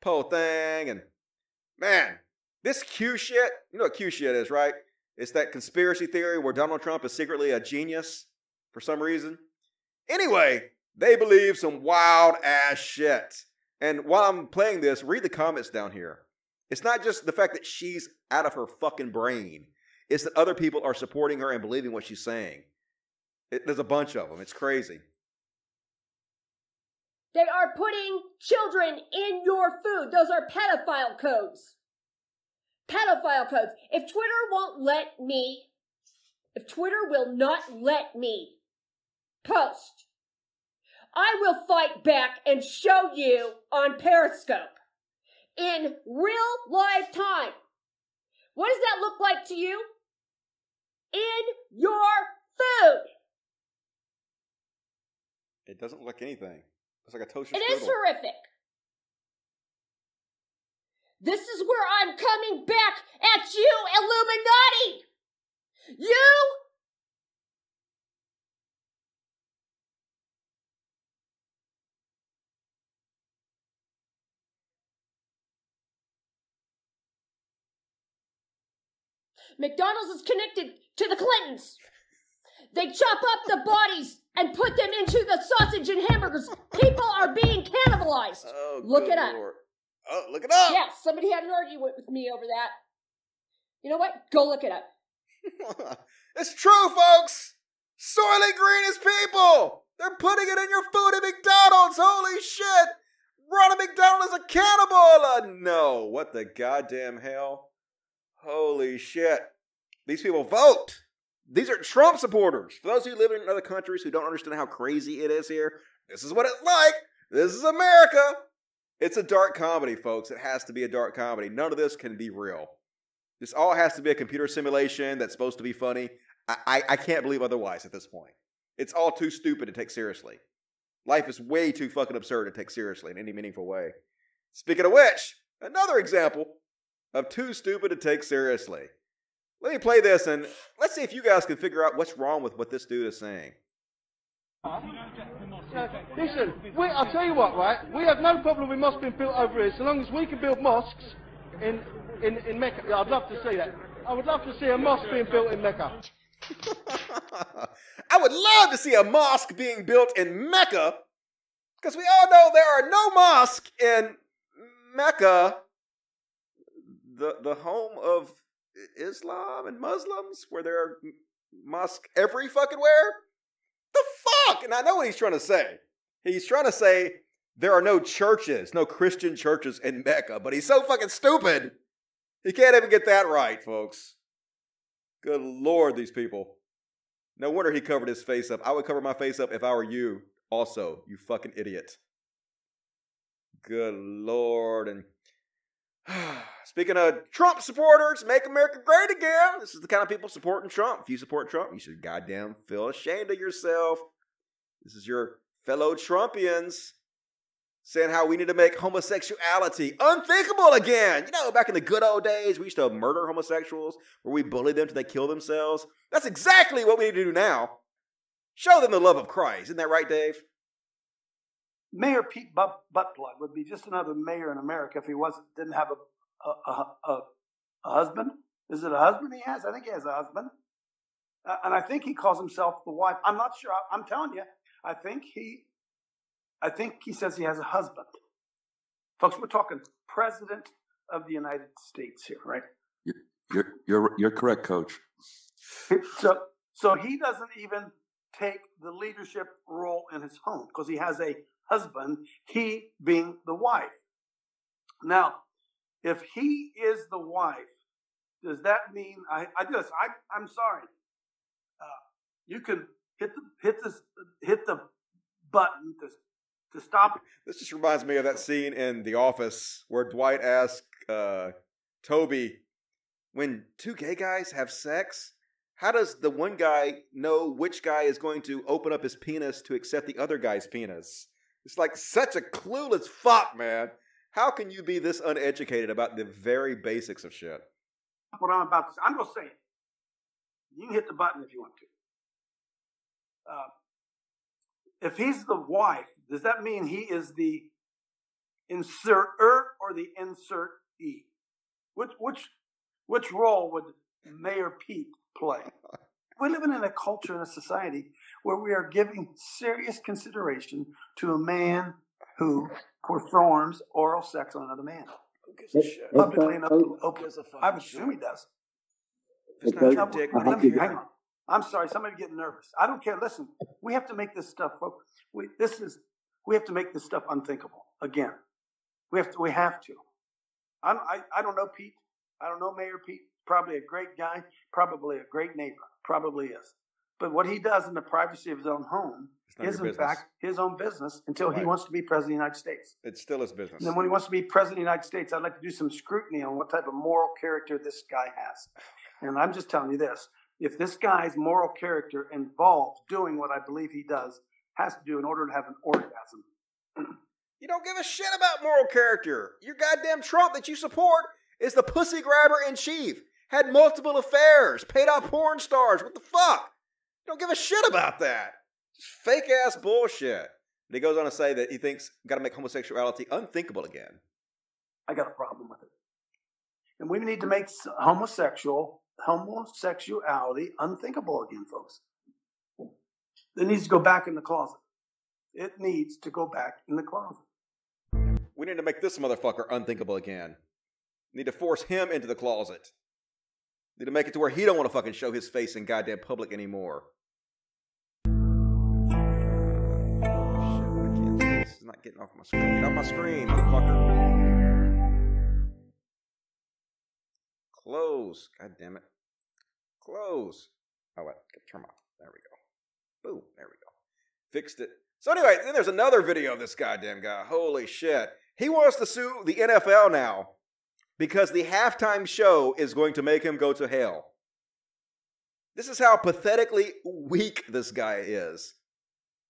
Po thing and man, this Q shit. You know what Q shit is, right? It's that conspiracy theory where Donald Trump is secretly a genius for some reason. Anyway, they believe some wild ass shit. And while I'm playing this, read the comments down here. It's not just the fact that she's out of her fucking brain. It's that other people are supporting her and believing what she's saying. It, there's a bunch of them. It's crazy. They are putting children in your food. Those are pedophile codes. Pedophile codes. If Twitter won't let me, if Twitter will not let me post, I will fight back and show you on Periscope in real live time. What does that look like to you? In your food. It doesn't look like anything. It's like a toasted It is horrific. This is where I'm coming back at you, Illuminati! You McDonald's is connected to the Clintons. They chop up the bodies and put them into the sausage and hamburgers. People are being cannibalized. Oh, look it up. Lord. Oh, look it up. Yeah, somebody had an argument with me over that. You know what? Go look it up. it's true, folks. Soylent Green is people. They're putting it in your food at McDonald's. Holy shit. Ronald McDonald is a cannibal. Uh, no. What the goddamn hell? Holy shit. These people vote. These are Trump supporters. For those you living in other countries who don't understand how crazy it is here, this is what it's like. This is America. It's a dark comedy, folks. It has to be a dark comedy. None of this can be real. This all has to be a computer simulation that's supposed to be funny. I, I, I can't believe otherwise at this point. It's all too stupid to take seriously. Life is way too fucking absurd to take seriously in any meaningful way. Speaking of which, another example of too stupid to take seriously. Let me play this and let's see if you guys can figure out what's wrong with what this dude is saying. Uh, listen, we, I'll tell you what, right? We have no problem with mosques being built over here, so long as we can build mosques in, in, in Mecca. Yeah, I'd love to see that. I would love to see a mosque being built in Mecca. I would love to see a mosque being built in Mecca, because we all know there are no mosques in Mecca, the the home of Islam and Muslims, where there are mosques every fucking where. The fuck? And I know what he's trying to say. He's trying to say there are no churches, no Christian churches in Mecca, but he's so fucking stupid. He can't even get that right, folks. Good lord, these people. No wonder he covered his face up. I would cover my face up if I were you, also, you fucking idiot. Good lord. And speaking of Trump supporters, make America great again. This is the kind of people supporting Trump. If you support Trump, you should goddamn feel ashamed of yourself. This is your fellow Trumpians saying how we need to make homosexuality unthinkable again. You know, back in the good old days, we used to murder homosexuals where we bullied them till they kill themselves. That's exactly what we need to do now. Show them the love of Christ. Isn't that right, Dave? Mayor Pete Butt, Buttplug would be just another mayor in America if he wasn't didn't have a a, a, a, husband. Is it a husband he has? I think he has a husband, uh, and I think he calls himself the wife. I'm not sure. I'm telling you, I think he, I think he says he has a husband. Folks, we're talking president of the United States here, right? You're you're you're correct, Coach. So so he doesn't even take the leadership role in his home because he has a husband, he being the wife. Now, if he is the wife, does that mean I, I just I I'm sorry. Uh, you can hit the hit this hit the button to to stop. This just reminds me of that scene in The Office where Dwight asks uh, Toby, "When two gay guys have sex, how does the one guy know which guy is going to open up his penis to accept the other guy's penis?" It's like such a clueless fuck, man. How can you be this uneducated about the very basics of shit? What I'm about to say, I'm gonna say it. You can hit the button if you want to. Uh, if he's the wife, does that mean he is the inserter or the insertee? Which which which role would Mayor Pete play? We're living in a culture and a society where we are giving serious consideration to a man who performs oral sex on another man. Who gives a shit? Publicly and open. open. I would assume he does. It's not your dick. Let me, hang on. I'm sorry, somebody getting nervous. I don't care. Listen, we have to make this stuff. We, this is we have to make this stuff unthinkable again. We have to. We have to. I'm, I I don't know Pete. I don't know Mayor Pete. Probably a great guy. Probably a great neighbor. Probably is. But what he does in the privacy of his own home is, in fact, his own business until he wants to be president of the United States. It's still his business. And then when he wants to be president of the United States, I'd like to do some scrutiny on what type of moral character this guy has. And I'm just telling you this if this guy's moral character involves doing what I believe he does, has to do in order to have an orgasm. You don't give a shit about moral character. Your goddamn Trump that you support is the pussy grabber in chief. Had multiple affairs, paid off porn stars. What the fuck? Don't give a shit about that. Just fake ass bullshit. And he goes on to say that he thinks got to make homosexuality unthinkable again. I got a problem with it. And we need to make homosexual homosexuality unthinkable again, folks. It needs to go back in the closet. It needs to go back in the closet. We need to make this motherfucker unthinkable again. Need to force him into the closet. Need to make it to where he don't want to fucking show his face in goddamn public anymore. Not getting off my screen. Get off my screen, motherfucker. Close. God damn it. Close. Oh, wait. Turn off. There we go. Boom. There we go. Fixed it. So anyway, then there's another video of this goddamn guy. Holy shit. He wants to sue the NFL now because the halftime show is going to make him go to hell. This is how pathetically weak this guy is.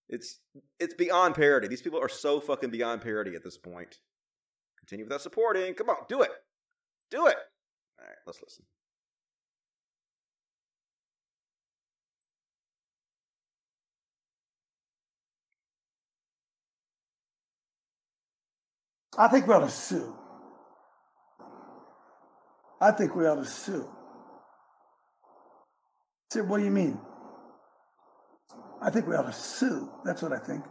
It's it's beyond parody. These people are so fucking beyond parody at this point. Continue without supporting. Come on, do it. Do it. All right, let's listen. I think we ought to sue. I think we ought to sue. Say, what do you mean? I think we ought to sue. That's what I think.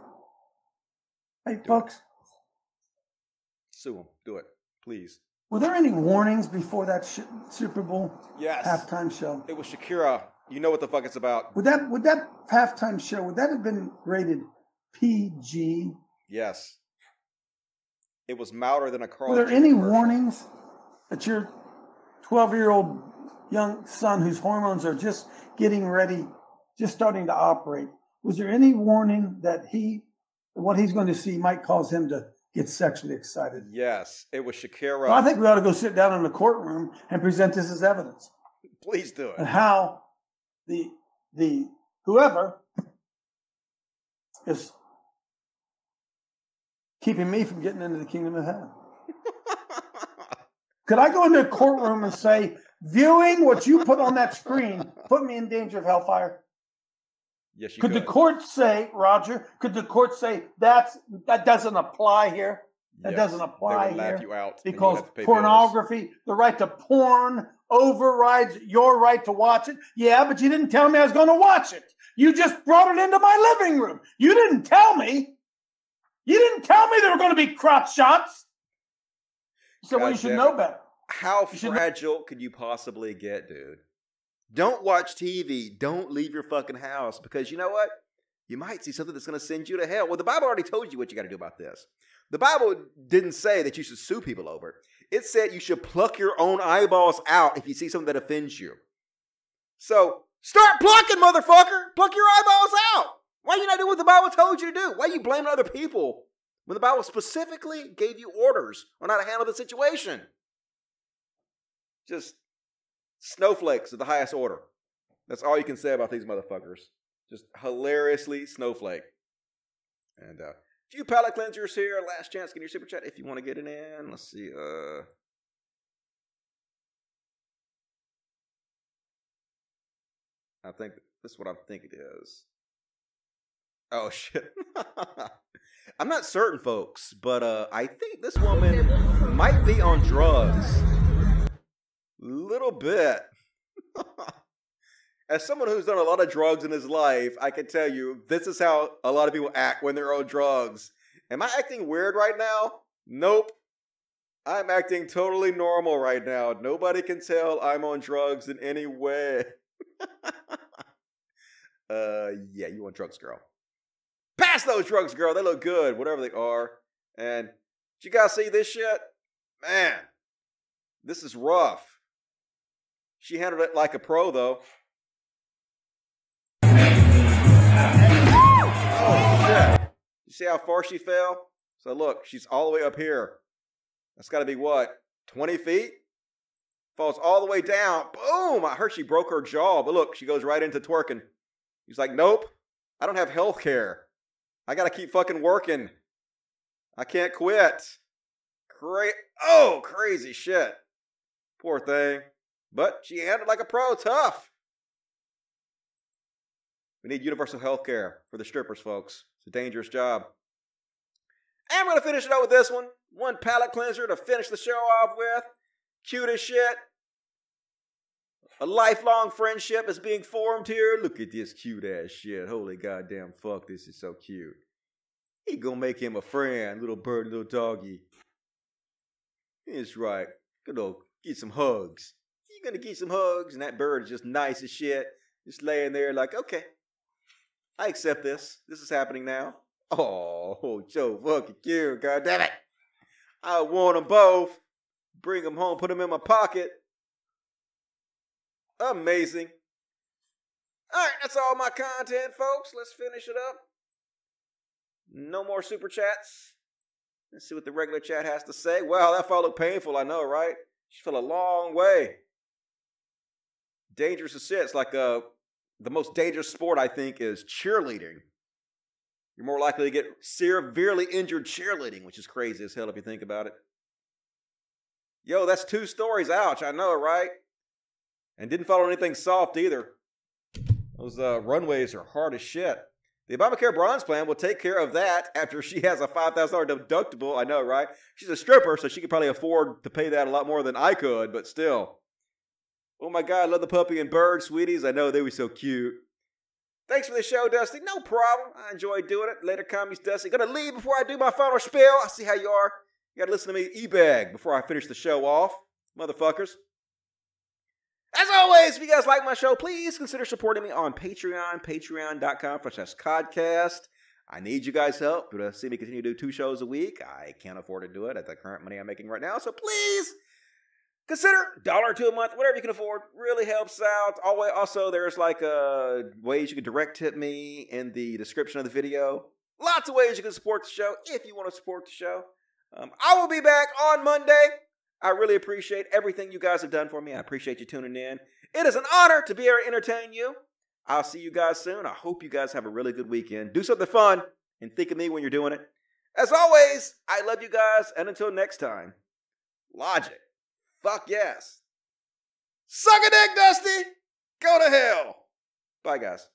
Hey, folks, Sue him. Do it, please. were there any warnings before that sh- Super Bowl Yes. halftime show? It was Shakira. You know what the fuck it's about. Would that would that halftime show would that have been rated PG? Yes. It was louder than a car. Were Carl. there any warnings that your 12 year old young son, whose hormones are just getting ready, just starting to operate, was there any warning that he, what he's going to see might cause him to get sexually excited? Yes, it was Shakira. Well, I think we ought to go sit down in the courtroom and present this as evidence Please do it. and how the the whoever is keeping me from getting into the kingdom of heaven. Could I go into a courtroom and say, viewing what you put on that screen put me in danger of hellfire? Yes, you Could could. the court say, Roger? Could the court say that's that doesn't apply here? That Yes, doesn't they apply laugh here you out, you because pay pornography, the right to porn overrides your right to watch it. Yeah, but you didn't tell me I was going to watch it. You just brought it into my living room. You didn't tell me. You didn't tell me there were going to be crotch shots. So God you should know better. How know- fragile could you possibly get, dude? Don't watch TV. Don't leave your fucking house because you know what? You might see something that's going to send you to hell. Well, the Bible already told you what you got to do about this. The Bible didn't say that you should sue people over it. It said you should pluck your own eyeballs out if you see something that offends you. So start plucking, motherfucker. Pluck your eyeballs out. Why you not doing what the Bible told you to do? Why you blaming other people when the Bible specifically gave you orders on how to handle the situation? Just snowflakes of the highest order. That's all you can say about these motherfuckers. Just hilariously snowflake. And uh few palate cleansers here. Last chance, get your super chat if you want to get it in. Let's see. Uh I think this is what I think it is. Oh shit. I'm not certain, folks, but uh I think this woman might be on drugs. Little bit. As someone who's done a lot of drugs in his life, I can tell you this is how a lot of people act when they're on drugs. Am I acting weird right now? Nope. I'm acting totally normal right now. Nobody can tell I'm on drugs in any way. uh yeah, you on drugs, girl. Pass those drugs, girl. They look good, whatever they are. And did you guys see this shit? Man, this is rough. She handled it like a pro, though. You see how far she fell? So, look, she's all the way up here. That's got to be what? 20 feet? Falls all the way down. Boom! I heard she broke her jaw, but look, she goes right into twerking. He's like, nope, I don't have health care. I got to keep fucking working. I can't quit. Cra- oh, crazy shit. Poor thing. But she handled like a pro, tough. We need universal health care for the strippers, folks. It's a dangerous job. And I'm going to finish it out with this one. One palate cleanser to finish the show off with. Cute as shit. A lifelong friendship is being formed here. Look at this cute ass shit. Holy goddamn fuck, this is so cute. He gonna make him a friend, little bird, little doggy. It's right. Gonna get some hugs. You gonna get some hugs, and that bird is just nice as shit. Just laying there like, okay, I accept this. This is happening now. Oh, Joe fucking cute, god damn it. I want them both. Bring them home, put them in my pocket. Amazing. All right, that's all my content, folks. Let's finish it up. No more super chats. Let's see what the regular chat has to say. Wow, that felt painful, I know, right? She fell a long way. Dangerous as. It's like uh, the most dangerous sport, I think, is cheerleading. You're more likely to get severely injured cheerleading, which is crazy as hell if you think about it. Yo, that's two stories. Ouch, I know, right? And didn't follow anything soft either. Those uh, runways are hard as shit. The Obamacare Bronze Plan will take care of that after she has a $5,000 deductible. I know, right? She's a stripper, so she could probably afford to pay that a lot more than I could, but still. Oh my God, I love the puppy and bird, sweeties. I know they were so cute. Thanks for the show, Dusty. No problem. I enjoyed doing it. Later, commies, Dusty. Gonna leave before I do my final spiel. I see how you are. You gotta listen to me e-bag before I finish the show off. Motherfuckers. As always, if you guys like my show, please consider supporting me on Patreon, patreon.com slash codcast. I need you guys' help to see me continue to do two shows a week. I can't afford to do it at the current money I'm making right now, so please consider dollar or two a month, whatever you can afford. Really helps out. Also, there's like uh, ways you can direct tip me in the description of the video. Lots of ways you can support the show if you want to support the show. Um, I will be back on Monday. I really appreciate everything you guys have done for me. I appreciate you tuning in. It is an honor to be here to entertain you. I'll see you guys soon. I hope you guys have a really good weekend. Do something fun and think of me when you're doing it. As always, I love you guys, and until next time, logic. Fuck yes. Suck a dick, Dusty. Go to hell. Bye, guys.